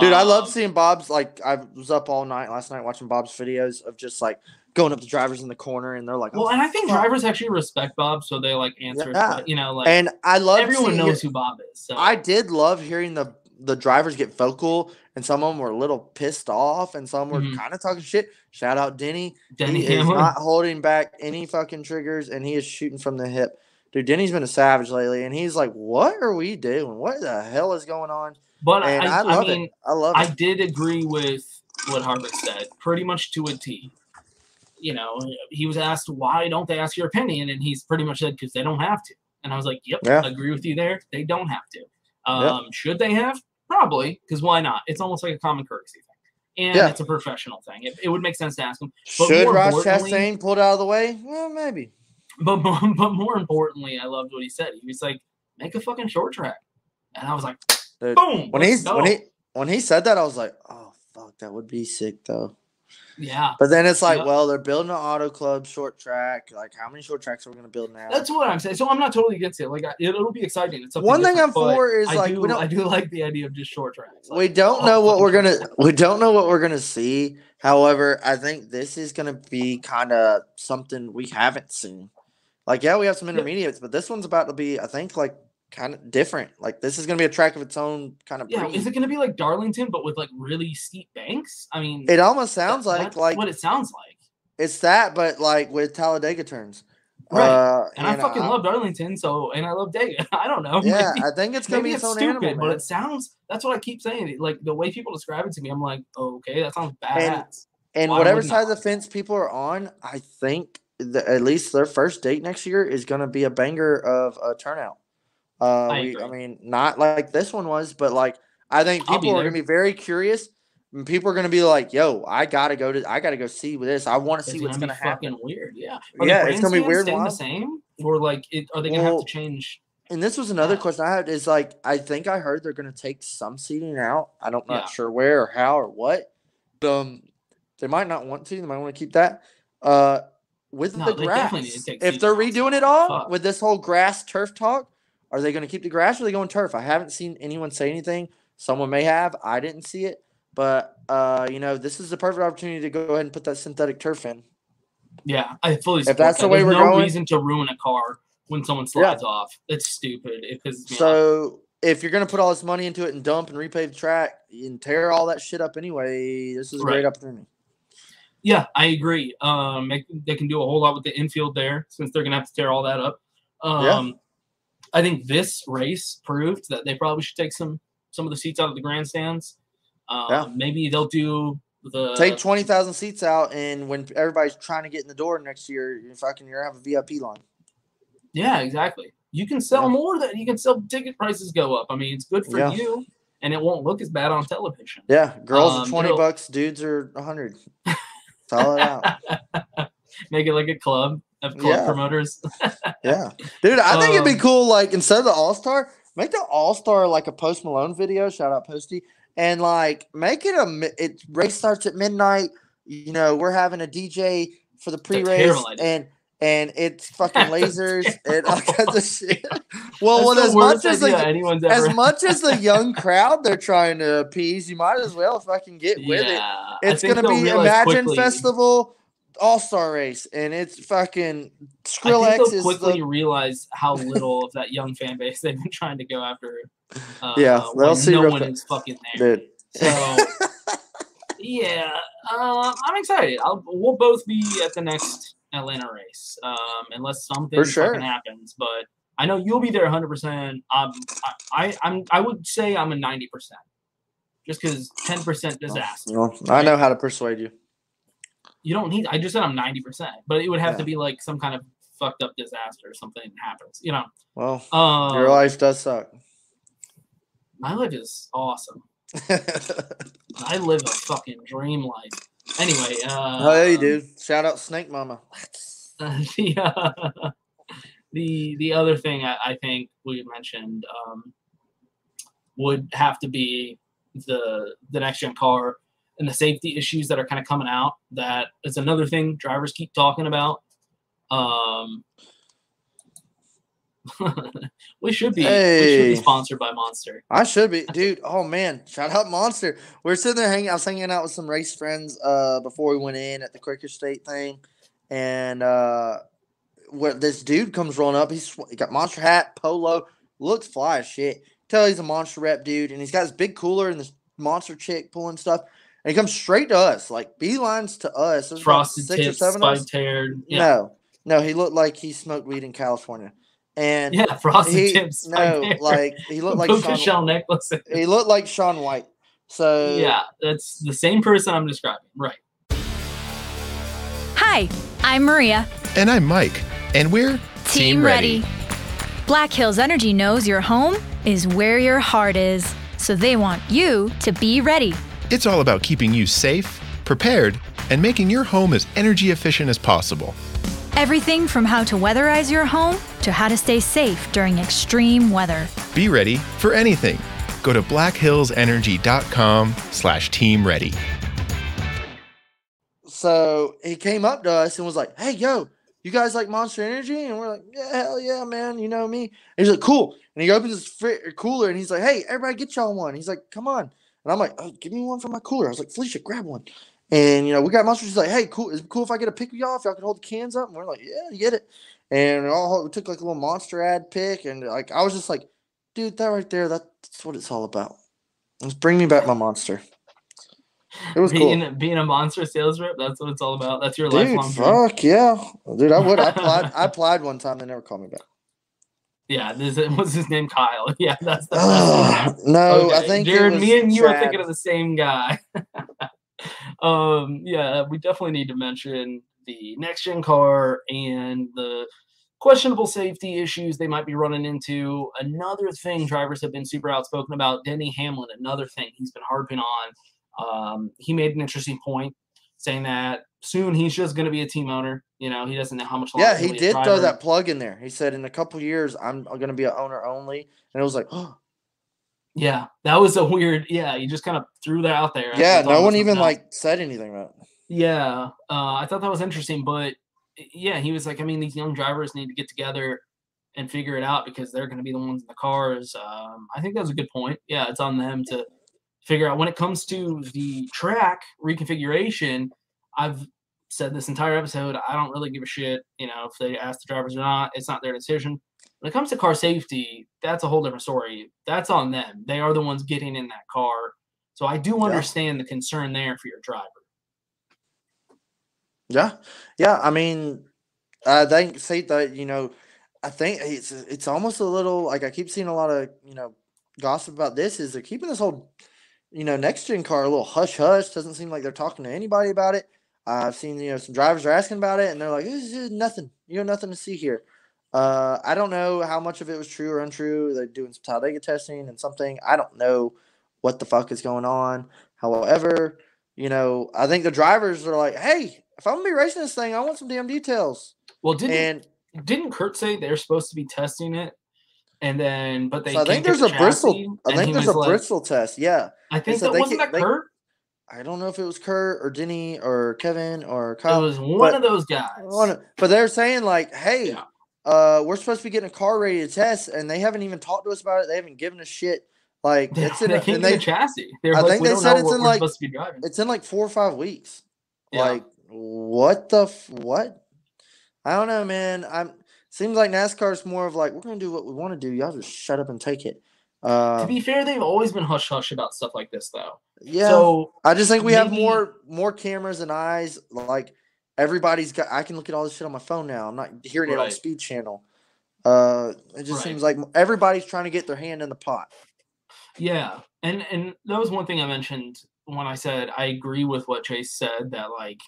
Dude, I love Um, seeing Bob's. Like, I was up all night last night watching Bob's videos of just like going up to drivers in the corner, and they're like, Well, "Oh, and I think fuck." drivers actually respect Bob, so they like answer. Yeah. You know, like and I love everyone knows it- who Bob is. So I did love hearing the the drivers get vocal, and some of them were a little pissed off, and some were Mhm. kind of talking shit. Shout out Denny. Denny he is not holding back any fucking triggers, and he is shooting from the hip. Dude, Denny's been a savage lately, and he's like, "What are we doing? What the hell is going on?" But and I, I, love I mean, it. I love I it. did agree with what Harvick said, pretty much to a T. You know, he was asked why don't they ask your opinion, and he's pretty much said because they don't have to. And I was like, yep, Yeah. agree with you there. They don't have to. Um, Should they have? Probably, because why not? It's almost like a common courtesy thing, and Yeah. it's a professional thing. It, it would make sense to ask him. But Should Ross Chastain pulled out of the way? Well, maybe. But more, but more importantly, I loved what he said. He was like, "Make a fucking short track," and I was like, Dude, "Boom!" when he's when he when he said that, I was like, "Oh fuck, that would be sick though." Yeah, But then it's like, Yep. well, they're building an auto club short track. Like, how many short tracks are we gonna build now? That's what I'm saying. So I'm not totally against it. Like it, it'll be exciting. It's One thing I'm for is, I like, do, we don't- I do like the idea of just short tracks. we don't oh, know what we're gonna we don't know what we're gonna see. However, I think this is gonna be kind of something we haven't seen. Like, yeah, we have some intermediates, but this one's about to be, I think, like kind of different. Like, this is gonna be a track of its own kind of. Yeah, breed. is it going to be like Darlington, but with like really steep banks? I mean, It almost sounds that- like like what it sounds like. it's that, but like with Talladega turns. Right. Uh, and I you know, fucking love Darlington, so and I love Dega. I don't know. Yeah, maybe- I think it's gonna be its it's own stupid, animal, but it sounds. That's what I keep saying. Like the way people describe it to me, I'm like, oh, okay, that sounds badass. And Why whatever side of the fence people are on, I think the, at least their first date next year is going to be a banger of a turnout. Uh, I we, I mean, not like this one was, but like I think people are to be very curious. And people are going to be like, "Yo, I gotta go to, I gotta go see this. I want to see what's gonna to happen." weird. Yeah. Are Yeah, it's gonna be weird Staying the same, or like, it, are they gonna have to change? And this was another question I had is like I think I heard they're gonna take some seating out. I don't not sure where or how or what. Um they might not want to, they might want to keep that. Uh with No, the they definitely need grass. If they're redoing it all Fuck. with this whole grass turf talk, are they gonna keep the grass or are they going turf? I haven't seen anyone say anything. Someone may have. I didn't see it. But uh, you know, this is the perfect opportunity to go ahead and put that synthetic turf in. Yeah, I fully. If that's the way There's we're no going- reason to ruin a car when someone slides off. It's stupid. Pisses. So if you're gonna put all this money into it and dump and repave the track and tear all that shit up anyway, this is a great opportunity. Yeah, I agree. Um, they, they can do a whole lot with the infield there since they're gonna have to tear all that up. Um, Yeah. I think this race proved that they probably should take some some of the seats out of the grandstands. Um, Yeah. Maybe they'll do the Take twenty thousand seats out, and when everybody's trying to get in the door next year, you fucking you're gonna have a VIP line. Yeah, exactly. You can sell Yeah. more. That you can sell ticket prices go up. I mean, it's good for Yeah. you, and it won't look as bad on television. Yeah, girls are Um, twenty bucks, dudes are a hundred. Sell it out. Make it like a club of club Yeah. promoters. Yeah, dude, I think it'd be Um, cool. Like instead of the All Star, make the All Star like a Post Malone video. Shout out Posty, and like make it a. It race starts at midnight. You know, we're having a DJ for the pre race, and and it's fucking lasers and all kinds of shit. Well, well, as much as the anyone's as much as the young crowd they're trying to appease, you might as well fucking get with Yeah, it. It's gonna be Imagine quickly- Festival All Star Race, and it's fucking I Skrillex think they'll is quickly the realize how little of that young fan base they've been trying to go after. Uh, Yeah, they'll see no one quick. is fucking there. dude. So yeah, uh, I'm excited. I'll, we'll both be at the next Atlanta race, um, unless something sure. fucking happens. But I know you'll be there 100. percent Um, I, I, I'm, I would say I'm a 90 percent, just because 10 percent disaster. Well, I know how to persuade you. You don't need. I just said I'm 90 percent, but it would have to be like some kind of fucked up disaster or something happens. You know. Well, Um, your life does suck. My life is awesome. I live a fucking dream life. Anyway, uh, oh, yeah, you do. Shout out Snake Mama. the uh, the the other thing I, I think we mentioned um, would have to be the the next gen car and the safety issues that are kind of coming out. That is another thing drivers keep talking about. Um, we should be we should be sponsored by Monster. I should be, dude. Oh man, shout out Monster. We're sitting there hanging. I was hanging out with some race friends uh before we went in at the Quaker State thing, and uh, where this dude comes rolling up. He's he got monster hat, polo, looks fly as shit. Tell he's a monster rep dude, and he's got his big cooler and this monster chick pulling stuff. And he comes straight to us, like beelines to us. There's Frosted six or tips, seven of us. haired. Yeah. No, no, he looked like he smoked weed in California. And Yeah, frosted he, tips, No, spiked hair, like he looked like puka Sean, shell necklace. he looked like Shaun White. So yeah, that's the same person I'm describing. Right. Hi, I'm Maria. And I'm Mike. And we're Team Ready. Black Hills Energy knows your home is where your heart is, so they want you to be ready. It's all about keeping you safe, prepared, and making your home as energy efficient as possible. Everything from how to weatherize your home to how to stay safe during extreme weather. Be ready for anything. Go to blackhillsenergy.com slash team ready. So he came up to us and was like, "Hey, yo, you guys like Monster Energy?" And we're like, "Yeah, hell yeah, man. You know me." And he's like, "Cool." And he opens his fri- cooler and he's like, "Hey, everybody, get y'all one." He's like, "Come on." And I'm like, oh, "Give me one from my cooler." I was like, "Felicia, grab one." And you know, we got Monster. She's like, "Hey, cool. Is it cool if I get a pick of y'all? If y'all can hold the cans up?" And we're like, "Yeah, you get it." And we all we took like a little Monster ad pick, and like I was just like, "Dude, that right there, that's what it's all about." Just bring me back my Monster. It was cool. being, being a monster sales rep, that's what it's all about. That's your Dude, lifelong dream. fuck yeah, dude! I would. I applied. I applied one time. They never called me back. Yeah, this what's his name? Kyle. Yeah, that's the best. no, I think Jared, me and you are thinking of the same guy. um, yeah, we definitely need to mention the next gen car and the questionable safety issues they might be running into. Another thing drivers have been super outspoken about. Denny Hamlin, another thing he's been harping on. Um, he made an interesting point saying that soon he's just going to be a team owner. You know, he doesn't know how much. Yeah, he he'll be a did throw that plug in there. He said, "In a couple years, I'm going to be an owner only," and it was like, oh, Yeah, that was a weird. Yeah, he just kind of threw that out there. yeah. No one even like said anything about it. Yeah, uh, I thought that was interesting, but yeah, he was like, I mean, these young drivers need to get together and figure it out because they're going to be the ones in the cars. Um, I think that was a good point. Yeah, it's on them to figure out when it comes to the track reconfiguration. I've said this entire episode, I don't really give a shit, you know, if they ask the drivers or not. It's not their decision. When it comes to car safety, that's a whole different story. That's on them. They are the ones getting in that car. So I do understand the concern there for your driver. Yeah, yeah. I mean, I think say that you know, I think it's it's almost a little like I keep seeing a lot of you know gossip about this. Is they're keeping this whole you know next gen car a little hush hush. Doesn't seem like they're talking to anybody about it. Uh, I've seen you know some drivers are asking about it, and they're like, "This is nothing. You know, nothing to see here." Uh, I don't know how much of it was true or untrue. They're doing some Talladega testing and something. I don't know what the fuck is going on. However, you know, I think the drivers are like, hey, if I'm gonna be racing this thing, I want some damn details. Well, didn't and didn't Kurt say they're supposed to be testing it, and then but they so I think there's the a Bristol. I think there's a like- Bristol test. Yeah, I think said that they wasn't that they- Kurt. I don't know if it was Kurt or Denny or Kevin or Kyle. It was one of those guys. one of- but they're saying like, hey, uh, we're supposed to be getting a car ready to test, and they haven't even talked to us about it. They haven't given us shit. Like it's in, they and they, chassis. They're I like, think they said it's in like supposed to be driving. it's in like four or five weeks. Yeah. Like what the f- what? I don't know, man. I'm seems like NASCAR's more of like we're gonna do what we want to do. Y'all just shut up and take it. Uh, to be fair, they've always been hush hush about stuff like this, though. yeah. So I just think we have more more cameras and eyes. Like everybody's got. I can look at all this shit on my phone now. I'm not hearing it on Speed Channel. Uh, it just Right. seems like everybody's trying to get their hand in the pot. Yeah, and and that was one thing I mentioned when I said I agree with what Chase said that like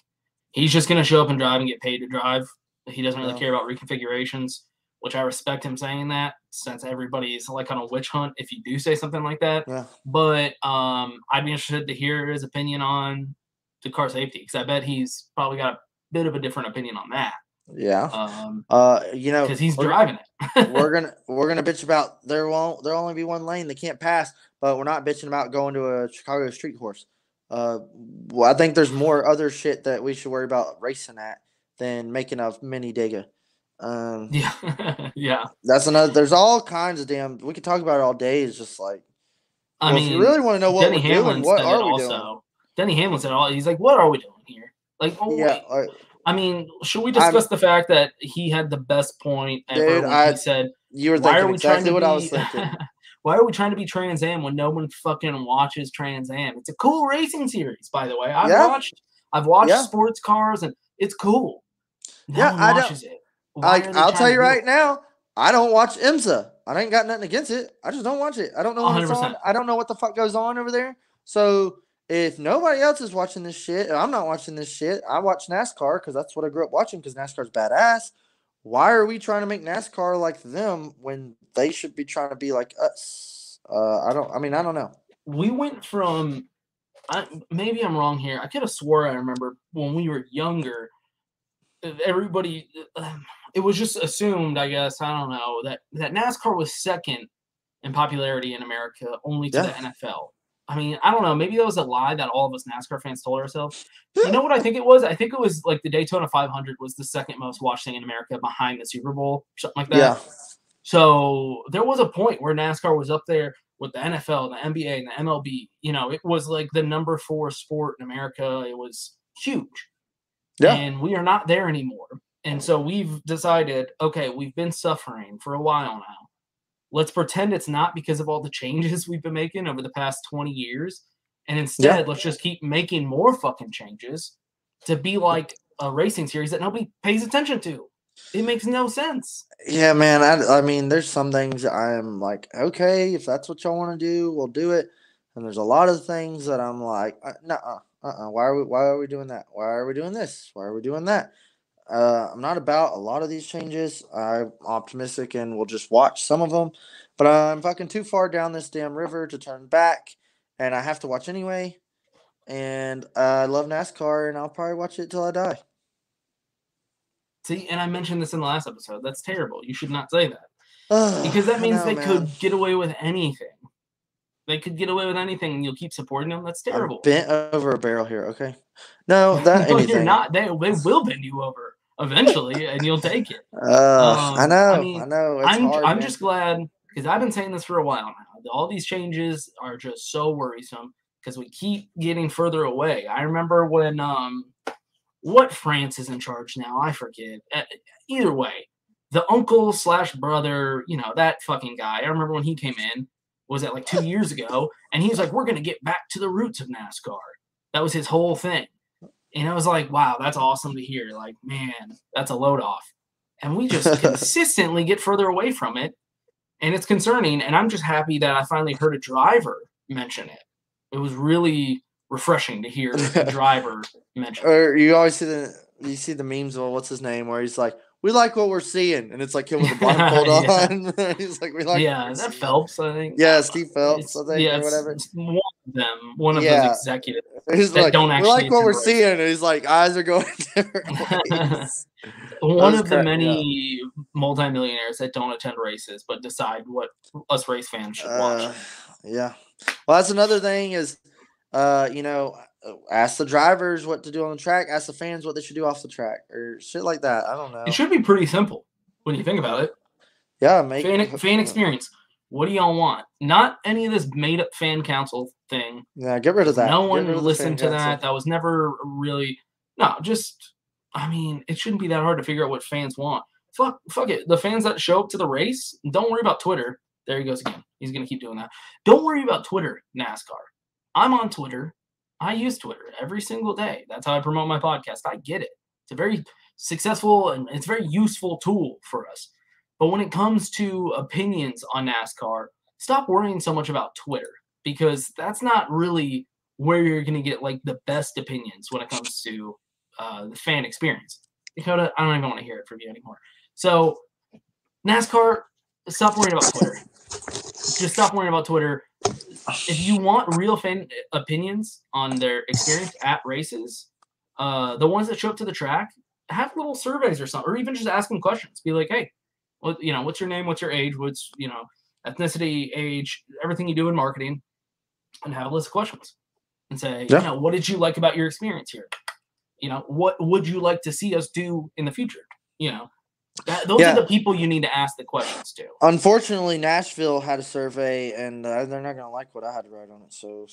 he's just gonna show up and drive and get paid to drive. He doesn't really Yeah. care about reconfigurations, which I respect him saying that since everybody's like on a witch hunt if you do say something like that. Yeah. But um, I'd be interested to hear his opinion on the car safety because I bet he's probably got a bit of a different opinion on that. Yeah. Um, Uh, you know, because he's driving it. we're gonna we're gonna bitch about there won't there'll only be one lane they can't pass, but we're not bitching about going to a Chicago street course. Uh, well, I think there's more other shit that we should worry about racing at than making a mini Dega. Um, yeah, yeah. that's another. There's all kinds of damn. We could talk about it all day. It's just like, I well, mean, if you really want to know what Denny we're Hamlin doing, what are we also. doing? Denny Hamlin said all. He's like, "What are we doing here?" Like, oh, Yeah, wait. I mean, should we I'm- discuss the fact that he had the best point ever Dude, I- he said, you were "Why are we trying exactly to what be, I was thinking. Why are we trying to be Trans Am when no one fucking watches Trans Am? It's a cool racing series, by the way. I've Yeah. watched, I've watched Yeah. sports cars, and it's cool. No Yeah, I don't- watches it. Why I, are they I'll tell you do it? right now, I don't watch IMSA. I ain't got nothing against it. I just don't watch it. I don't know when it's on. I don't know what the fuck goes on over there. So if nobody else is watching this shit, and I'm not watching this shit, I watch NASCAR because that's what I grew up watching because NASCAR's badass. Why are we trying to make NASCAR like them when they should be trying to be like us? Uh, I don't. I mean, I don't know. we went from I, maybe I'm wrong here. I could have swore I remember when we were younger, everybody it was just assumed, I guess, I don't know, that that NASCAR was second in popularity in America only to the NFL. I mean, I don't know, maybe that was a lie that all of us NASCAR fans told ourselves. You know what I think it was? I think it was like the Daytona 500 was the second most watched thing in America behind the Super Bowl, something like that. Yeah. So there was a point where NASCAR was up there with the NFL, the NBA, and the MLB. You know, it was like the number four sport in America. It was huge. Yeah. And we are not there anymore. And so we've decided, okay, we've been suffering for a while now. Let's pretend it's not because of all the changes we've been making over the past 20 years. And instead, let's just keep making more fucking changes to be like a racing series that nobody pays attention to. It makes no sense. Yeah, man. I, I mean, there's some things I'm like, okay, if that's what y'all want to do, we'll do it. And there's a lot of things that I'm like, uh, no, uh, uh, why are we, why are we doing that? Why are we doing this? Why are we doing that? Uh, I'm not about a lot of these changes. I'm optimistic and we'll just watch some of them, but I'm fucking too far down this damn river to turn back, and I have to watch anyway. And I love NASCAR, and I'll probably watch it till I die. See, and I mentioned this in the last episode. That's terrible. You should not say that. Because that means know, they man. could get away with anything. They could get away with anything and you'll keep supporting them. That's terrible. I'm bent over a barrel here. Okay, no, that no, anything. you're not. They, they will bend you over eventually and you'll take it. Uh, I Um, know, I, mean, know. It's I'm, hard, I'm man. just glad because I've been saying this for a while now. All these changes are just so worrisome because we keep getting further away. I remember when um, what France is in charge now. I forget. Either way, the uncle slash brother, you know that fucking guy. I remember when he came in. Was that like two years ago? And he's like, "We're gonna get back to the roots of NASCAR." That was his whole thing. And I was like, "Wow, that's awesome to hear." Like, man, that's a load off. And we just consistently get further away from it, and it's concerning. And I'm just happy that I finally heard a driver mention it. It was really refreshing to hear a driver mention. it. Or you always see the you see the memes of what's his name where he's like, we like what we're seeing, and it's like him with the blindfold Yeah. on. He's like, we like. yeah, is that seeing." Phelps? I think. Yeah, Steve Phelps, It's- I think, yeah, or whatever. one of them, one of Yeah. those executives He's that like, don't we actually. like what we're attend seeing, and he's like, eyes are going one of the many multimillionaires that don't attend races but decide what us race fans should watch. Uh, yeah. Well, that's another thing is, uh, you know, ask the drivers what to do on the track. Ask the fans what they should do off the track or shit like that. I don't know. It should be pretty simple when you think about it. Yeah, make Fan, fan experience. What do y'all want? Not any of this made up fan council thing. Yeah, get rid of that. No Get one listened to council. that. That was never really no. Just I mean, it shouldn't be that hard to figure out what fans want. Fuck, fuck it. The fans that show up to the race, don't worry about Twitter. There he goes again. He's gonna keep doing that. Don't worry about Twitter, NASCAR. I'm on Twitter. I use Twitter every single day. That's how I promote my podcast. I get it. It's a very successful and it's a very useful tool for us. But when it comes to opinions on NASCAR, stop worrying so much about Twitter because that's not really where you're going to get like the best opinions when it comes to uh, the fan experience. Dakota, I don't even want to hear it from you anymore. So, NASCAR, stop worrying about Twitter. Just stop worrying about Twitter. If you want real fan opinions on their experience at races, uh, the ones that show up to the track, have little surveys or something, or even just ask them questions. Be like, hey, what you know, what's your name? What's your age? What's you know, ethnicity, age, everything you do in marketing, and have a list of questions, and say, Yeah. you know, what did you like about your experience here? You know, what would you like to see us do in the future? You know, that, those Yeah. are the people you need to ask the questions to. Unfortunately, Nashville had a survey, and uh, they're not gonna like what I had to write on it. So,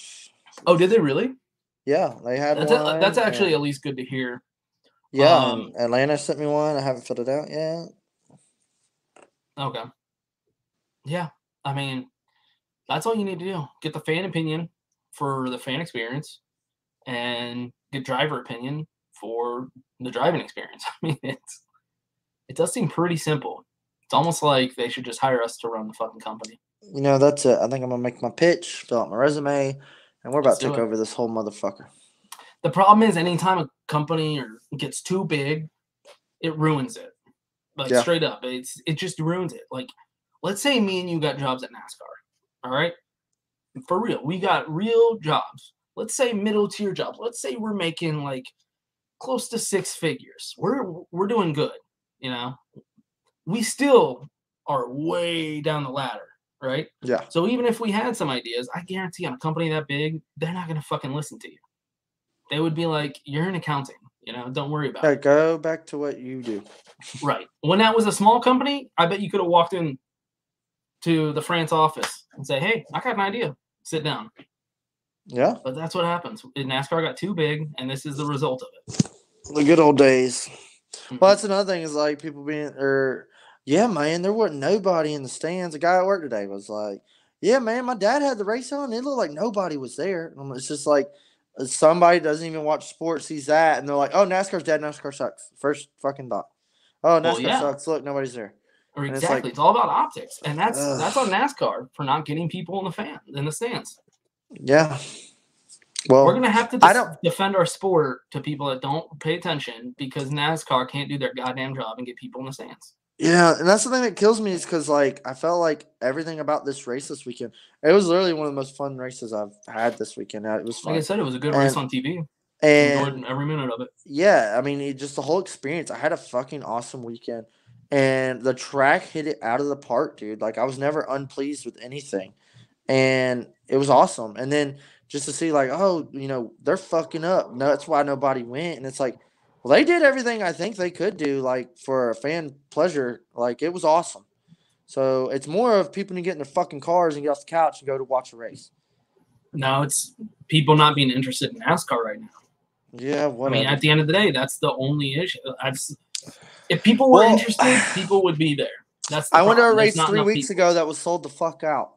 Oh, did they really? yeah, they had That's, one. a, that's and- actually at least good to hear. yeah. um, and Atlanta sent me one. I haven't filled it out yet. Okay. Yeah. I mean, that's all you need to do. Get the fan opinion for the fan experience and get driver opinion for the driving experience. I mean, it's it does seem pretty simple. It's almost like they should just hire us to run the fucking company. You know, that's it. I think I'm gonna make my pitch, fill out my resume, and we're about to take it. over this whole motherfucker. The problem is anytime a company or gets too big, it ruins it. Like Yeah. straight up. It's it just ruins it. Like let's say me and you got jobs at NASCAR. All right? For real. We got real jobs. Let's say middle tier jobs. Let's say we're making like close to six figures. We're we're doing good, you know. We still are way down the ladder, right? Yeah. So even if we had some ideas, I guarantee on a company that big, they're not gonna fucking listen to you. They would be like, "You're in accounting, you know. Don't worry about Yeah, it." go back to what you do. Right. When that was a small company, I bet you could have walked in to the France office and say, "Hey, I got an idea. Sit down." Yeah, But that's what happens. NASCAR got too big, and this is the result of it. the good old days. Mm-hmm. Well, that's another thing is like people being or yeah, man, there wasn't nobody in the stands. A guy at work today was like, "Yeah, man, my dad had the race on. It looked like nobody was there." And It's just like uh, somebody doesn't even watch sports sees that, and they're like, "Oh, NASCAR's dead. NASCAR sucks." First fucking thought. Oh, Well, NASCAR yeah. sucks. Look, nobody's there. Or And it's exactly, like- it's, all about optics, and that's Ugh. that's on NASCAR for not getting people in the fan in the stands. Yeah. Well, We're gonna have to I don't- defend our sport to people that don't pay attention because NASCAR can't do their goddamn job and get people in the stands. Yeah, and that's the thing that kills me is because like I felt like everything about this race this weekend. It was literally one of the most fun races I've had this weekend. It was fun. Like I said, it was a good race on TV. and Enjoyed every minute of it. yeah, I mean, it, just the whole experience. I had a fucking awesome weekend, and the track hit it out of the park, dude. Like I was never unpleased with anything, and it was awesome. And then just to see like, oh, you know, they're fucking up. No, that's why nobody went. And it's like, well, they did everything I think they could do, like for a fan pleasure. Like it was awesome. So it's more of people to get in their fucking cars and get off the couch and go to watch a race. No, it's people not being interested in NASCAR right now. Yeah, I mean, at the end of the day, that's the only issue. I've, if people were Well, interested, people would be there. That's the I went to a race three weeks people. ago that was sold the fuck out.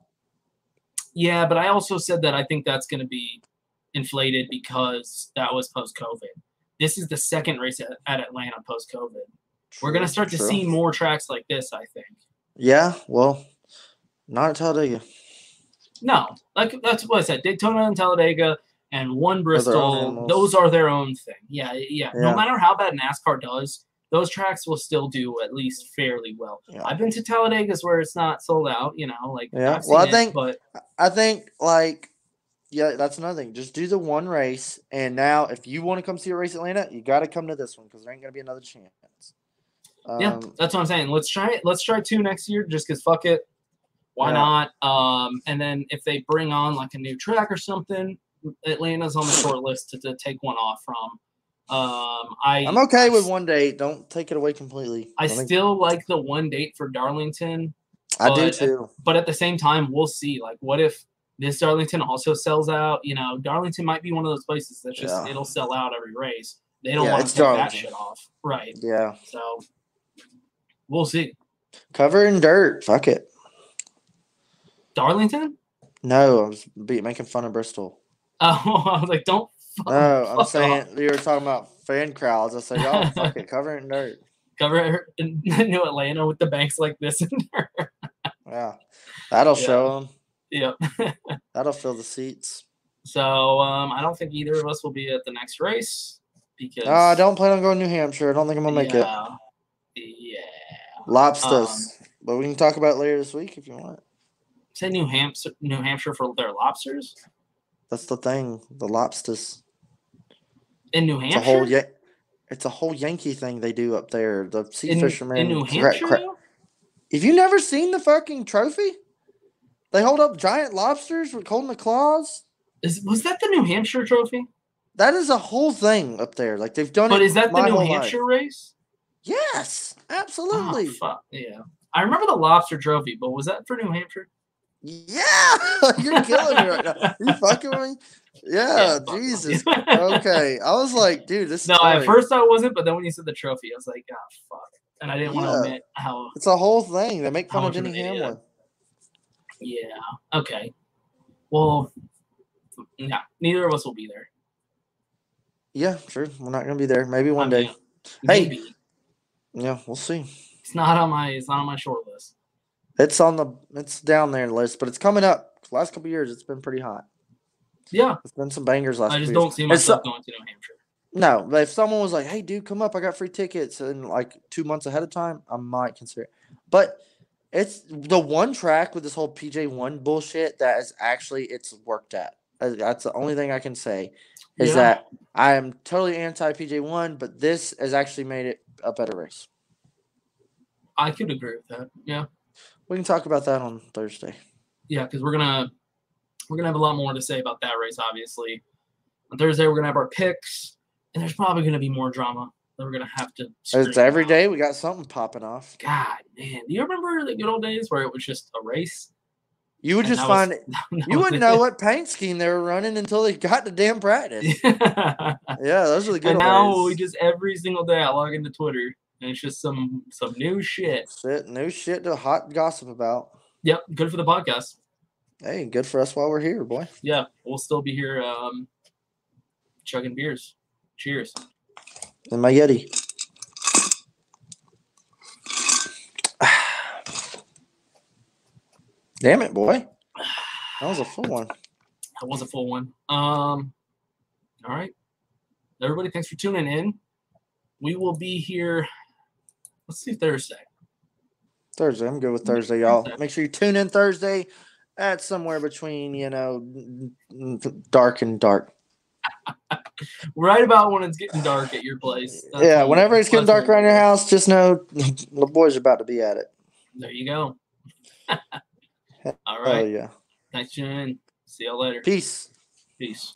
Yeah, but I also said that I think that's going to be inflated because that was post COVID. This is the second race at, at Atlanta post COVID. We're going to start to true. see more tracks like this, I think. Yeah, well, not at Talladega. No, like that's what I said. Daytona and Talladega and one Bristol, those are their own thing. Yeah, yeah. Yeah. No matter how bad NASCAR does, those tracks will still do at least fairly well. Yeah. I've been to Talladega's where it's not sold out. You know, like Yeah. Well, I seen it, think but I think like yeah, that's another thing. Just do the one race, and now if you want to come see a race Atlanta, you got to come to this one because there ain't gonna be another chance. yeah, Um, that's what I'm saying. Let's try it. Let's try two next year, just because fuck it. Why Yeah. not? Um, and then if they bring on like a new track or something, Atlanta's on the short list to, to take one off from. Um, I I'm okay with one date. Don't take it away completely. I still like the one date for Darlington. I do but at- too. but at the same time, we'll see. Like, what if this Darlington also sells out? You know, Darlington might be one of those places that's just Yeah. it'll sell out every race. They don't Yeah, want to take that shit off, right? Yeah. So we'll see. Cover in dirt. Fuck it. Darlington? No, I was be, making fun of Bristol. Oh, I was like, don't. Fuck, No, I'm saying off. you were talking about fan crowds. I said, y'all fuck it, cover it in dirt. cover it in New Atlanta with the banks like this. in there. Yeah, that'll Yeah. show them. yep. That'll fill the seats. So um, I don't think either of us will be at the next race because Uh, I don't plan on going to New Hampshire. I don't think I'm gonna make it. yeah, yeah. Lobsters, Um, but we can talk about later this week if you want. Say New Hampshire, New Hampshire for their lobsters That's the thing. The lobsters. In New It's Hampshire. a whole. It's a whole Yankee thing they do up there. The sea in, fishermen. in New Hampshire. cra- though? Have you never seen the fucking trophy? They hold up giant lobsters with holding the claws. Is was that the New Hampshire trophy? That is a whole thing up there. Like they've done it. But is that the New Hampshire life. race? Yes, Oh, absolutely. fuck yeah! I remember the lobster trophy, but was that for New Hampshire? Yeah, you're killing me right now. You fucking with me? Yeah, fuck Jesus. okay, I was like, dude, this. Is No, at first I wasn't, but then when you said the trophy, I was like, ah, fuck. And I didn't want to admit how. It's a whole thing. They make fun of Denny. Hamlin. Yeah. Okay. Well, yeah. Neither of us will be there. Yeah, sure. We're not gonna be there. Maybe one I mean, day. Hey, yeah, we'll see. it's not on my. It's not on my short list. It's on the. It's down there list, but it's coming up. Last couple years, it's been pretty hot. Yeah. It's been some bangers last. I just don't years. see myself so- going to New Hampshire. No, but if someone was like, "Hey, dude, come up! I got free tickets," and like two months ahead of time, I might consider it. But it's the one track with this whole PJ one bullshit that is actually it's worked at. Uh, That's the only thing I can say is Yeah. that I am totally anti PJ one, but this has actually made it a better race. I could agree with that. Yeah. We can talk about that on Thursday. Yeah, because we're gonna we're gonna have a lot more to say about that race. Obviously, on Thursday we're gonna have our picks, and there's probably gonna be more drama that we're gonna have to. It's every about. day we got something popping off. God, man, do you remember the good old days where it was just a race? You would And just that was- find it. You wouldn't know what paint scheme they were running until they got to damn practice. yeah, those are the good and old now days. we just every single day I log into Twitter and it's just some some new shit. Shit, new shit to hot gossip about. Yep, good for the podcast. Hey, good for us while we're here, boy. Yeah, we'll still be here um chugging beers. Cheers. And my Yeti. Damn it, boy. That was a full one. That was a full one. Um all right. Everybody, thanks for tuning in. We will be here. Let's see Thursday. Thursday. I'm good with Thursday, y'all. Make sure you tune in Thursday at somewhere between, you know, dark and dark. Right about when it's getting dark at your place. That's yeah, whenever it's getting dark around your house, just know the boys are about to be at it. There you go. All right. Oh, yeah. Thanks in. See y'all later. Peace. Peace.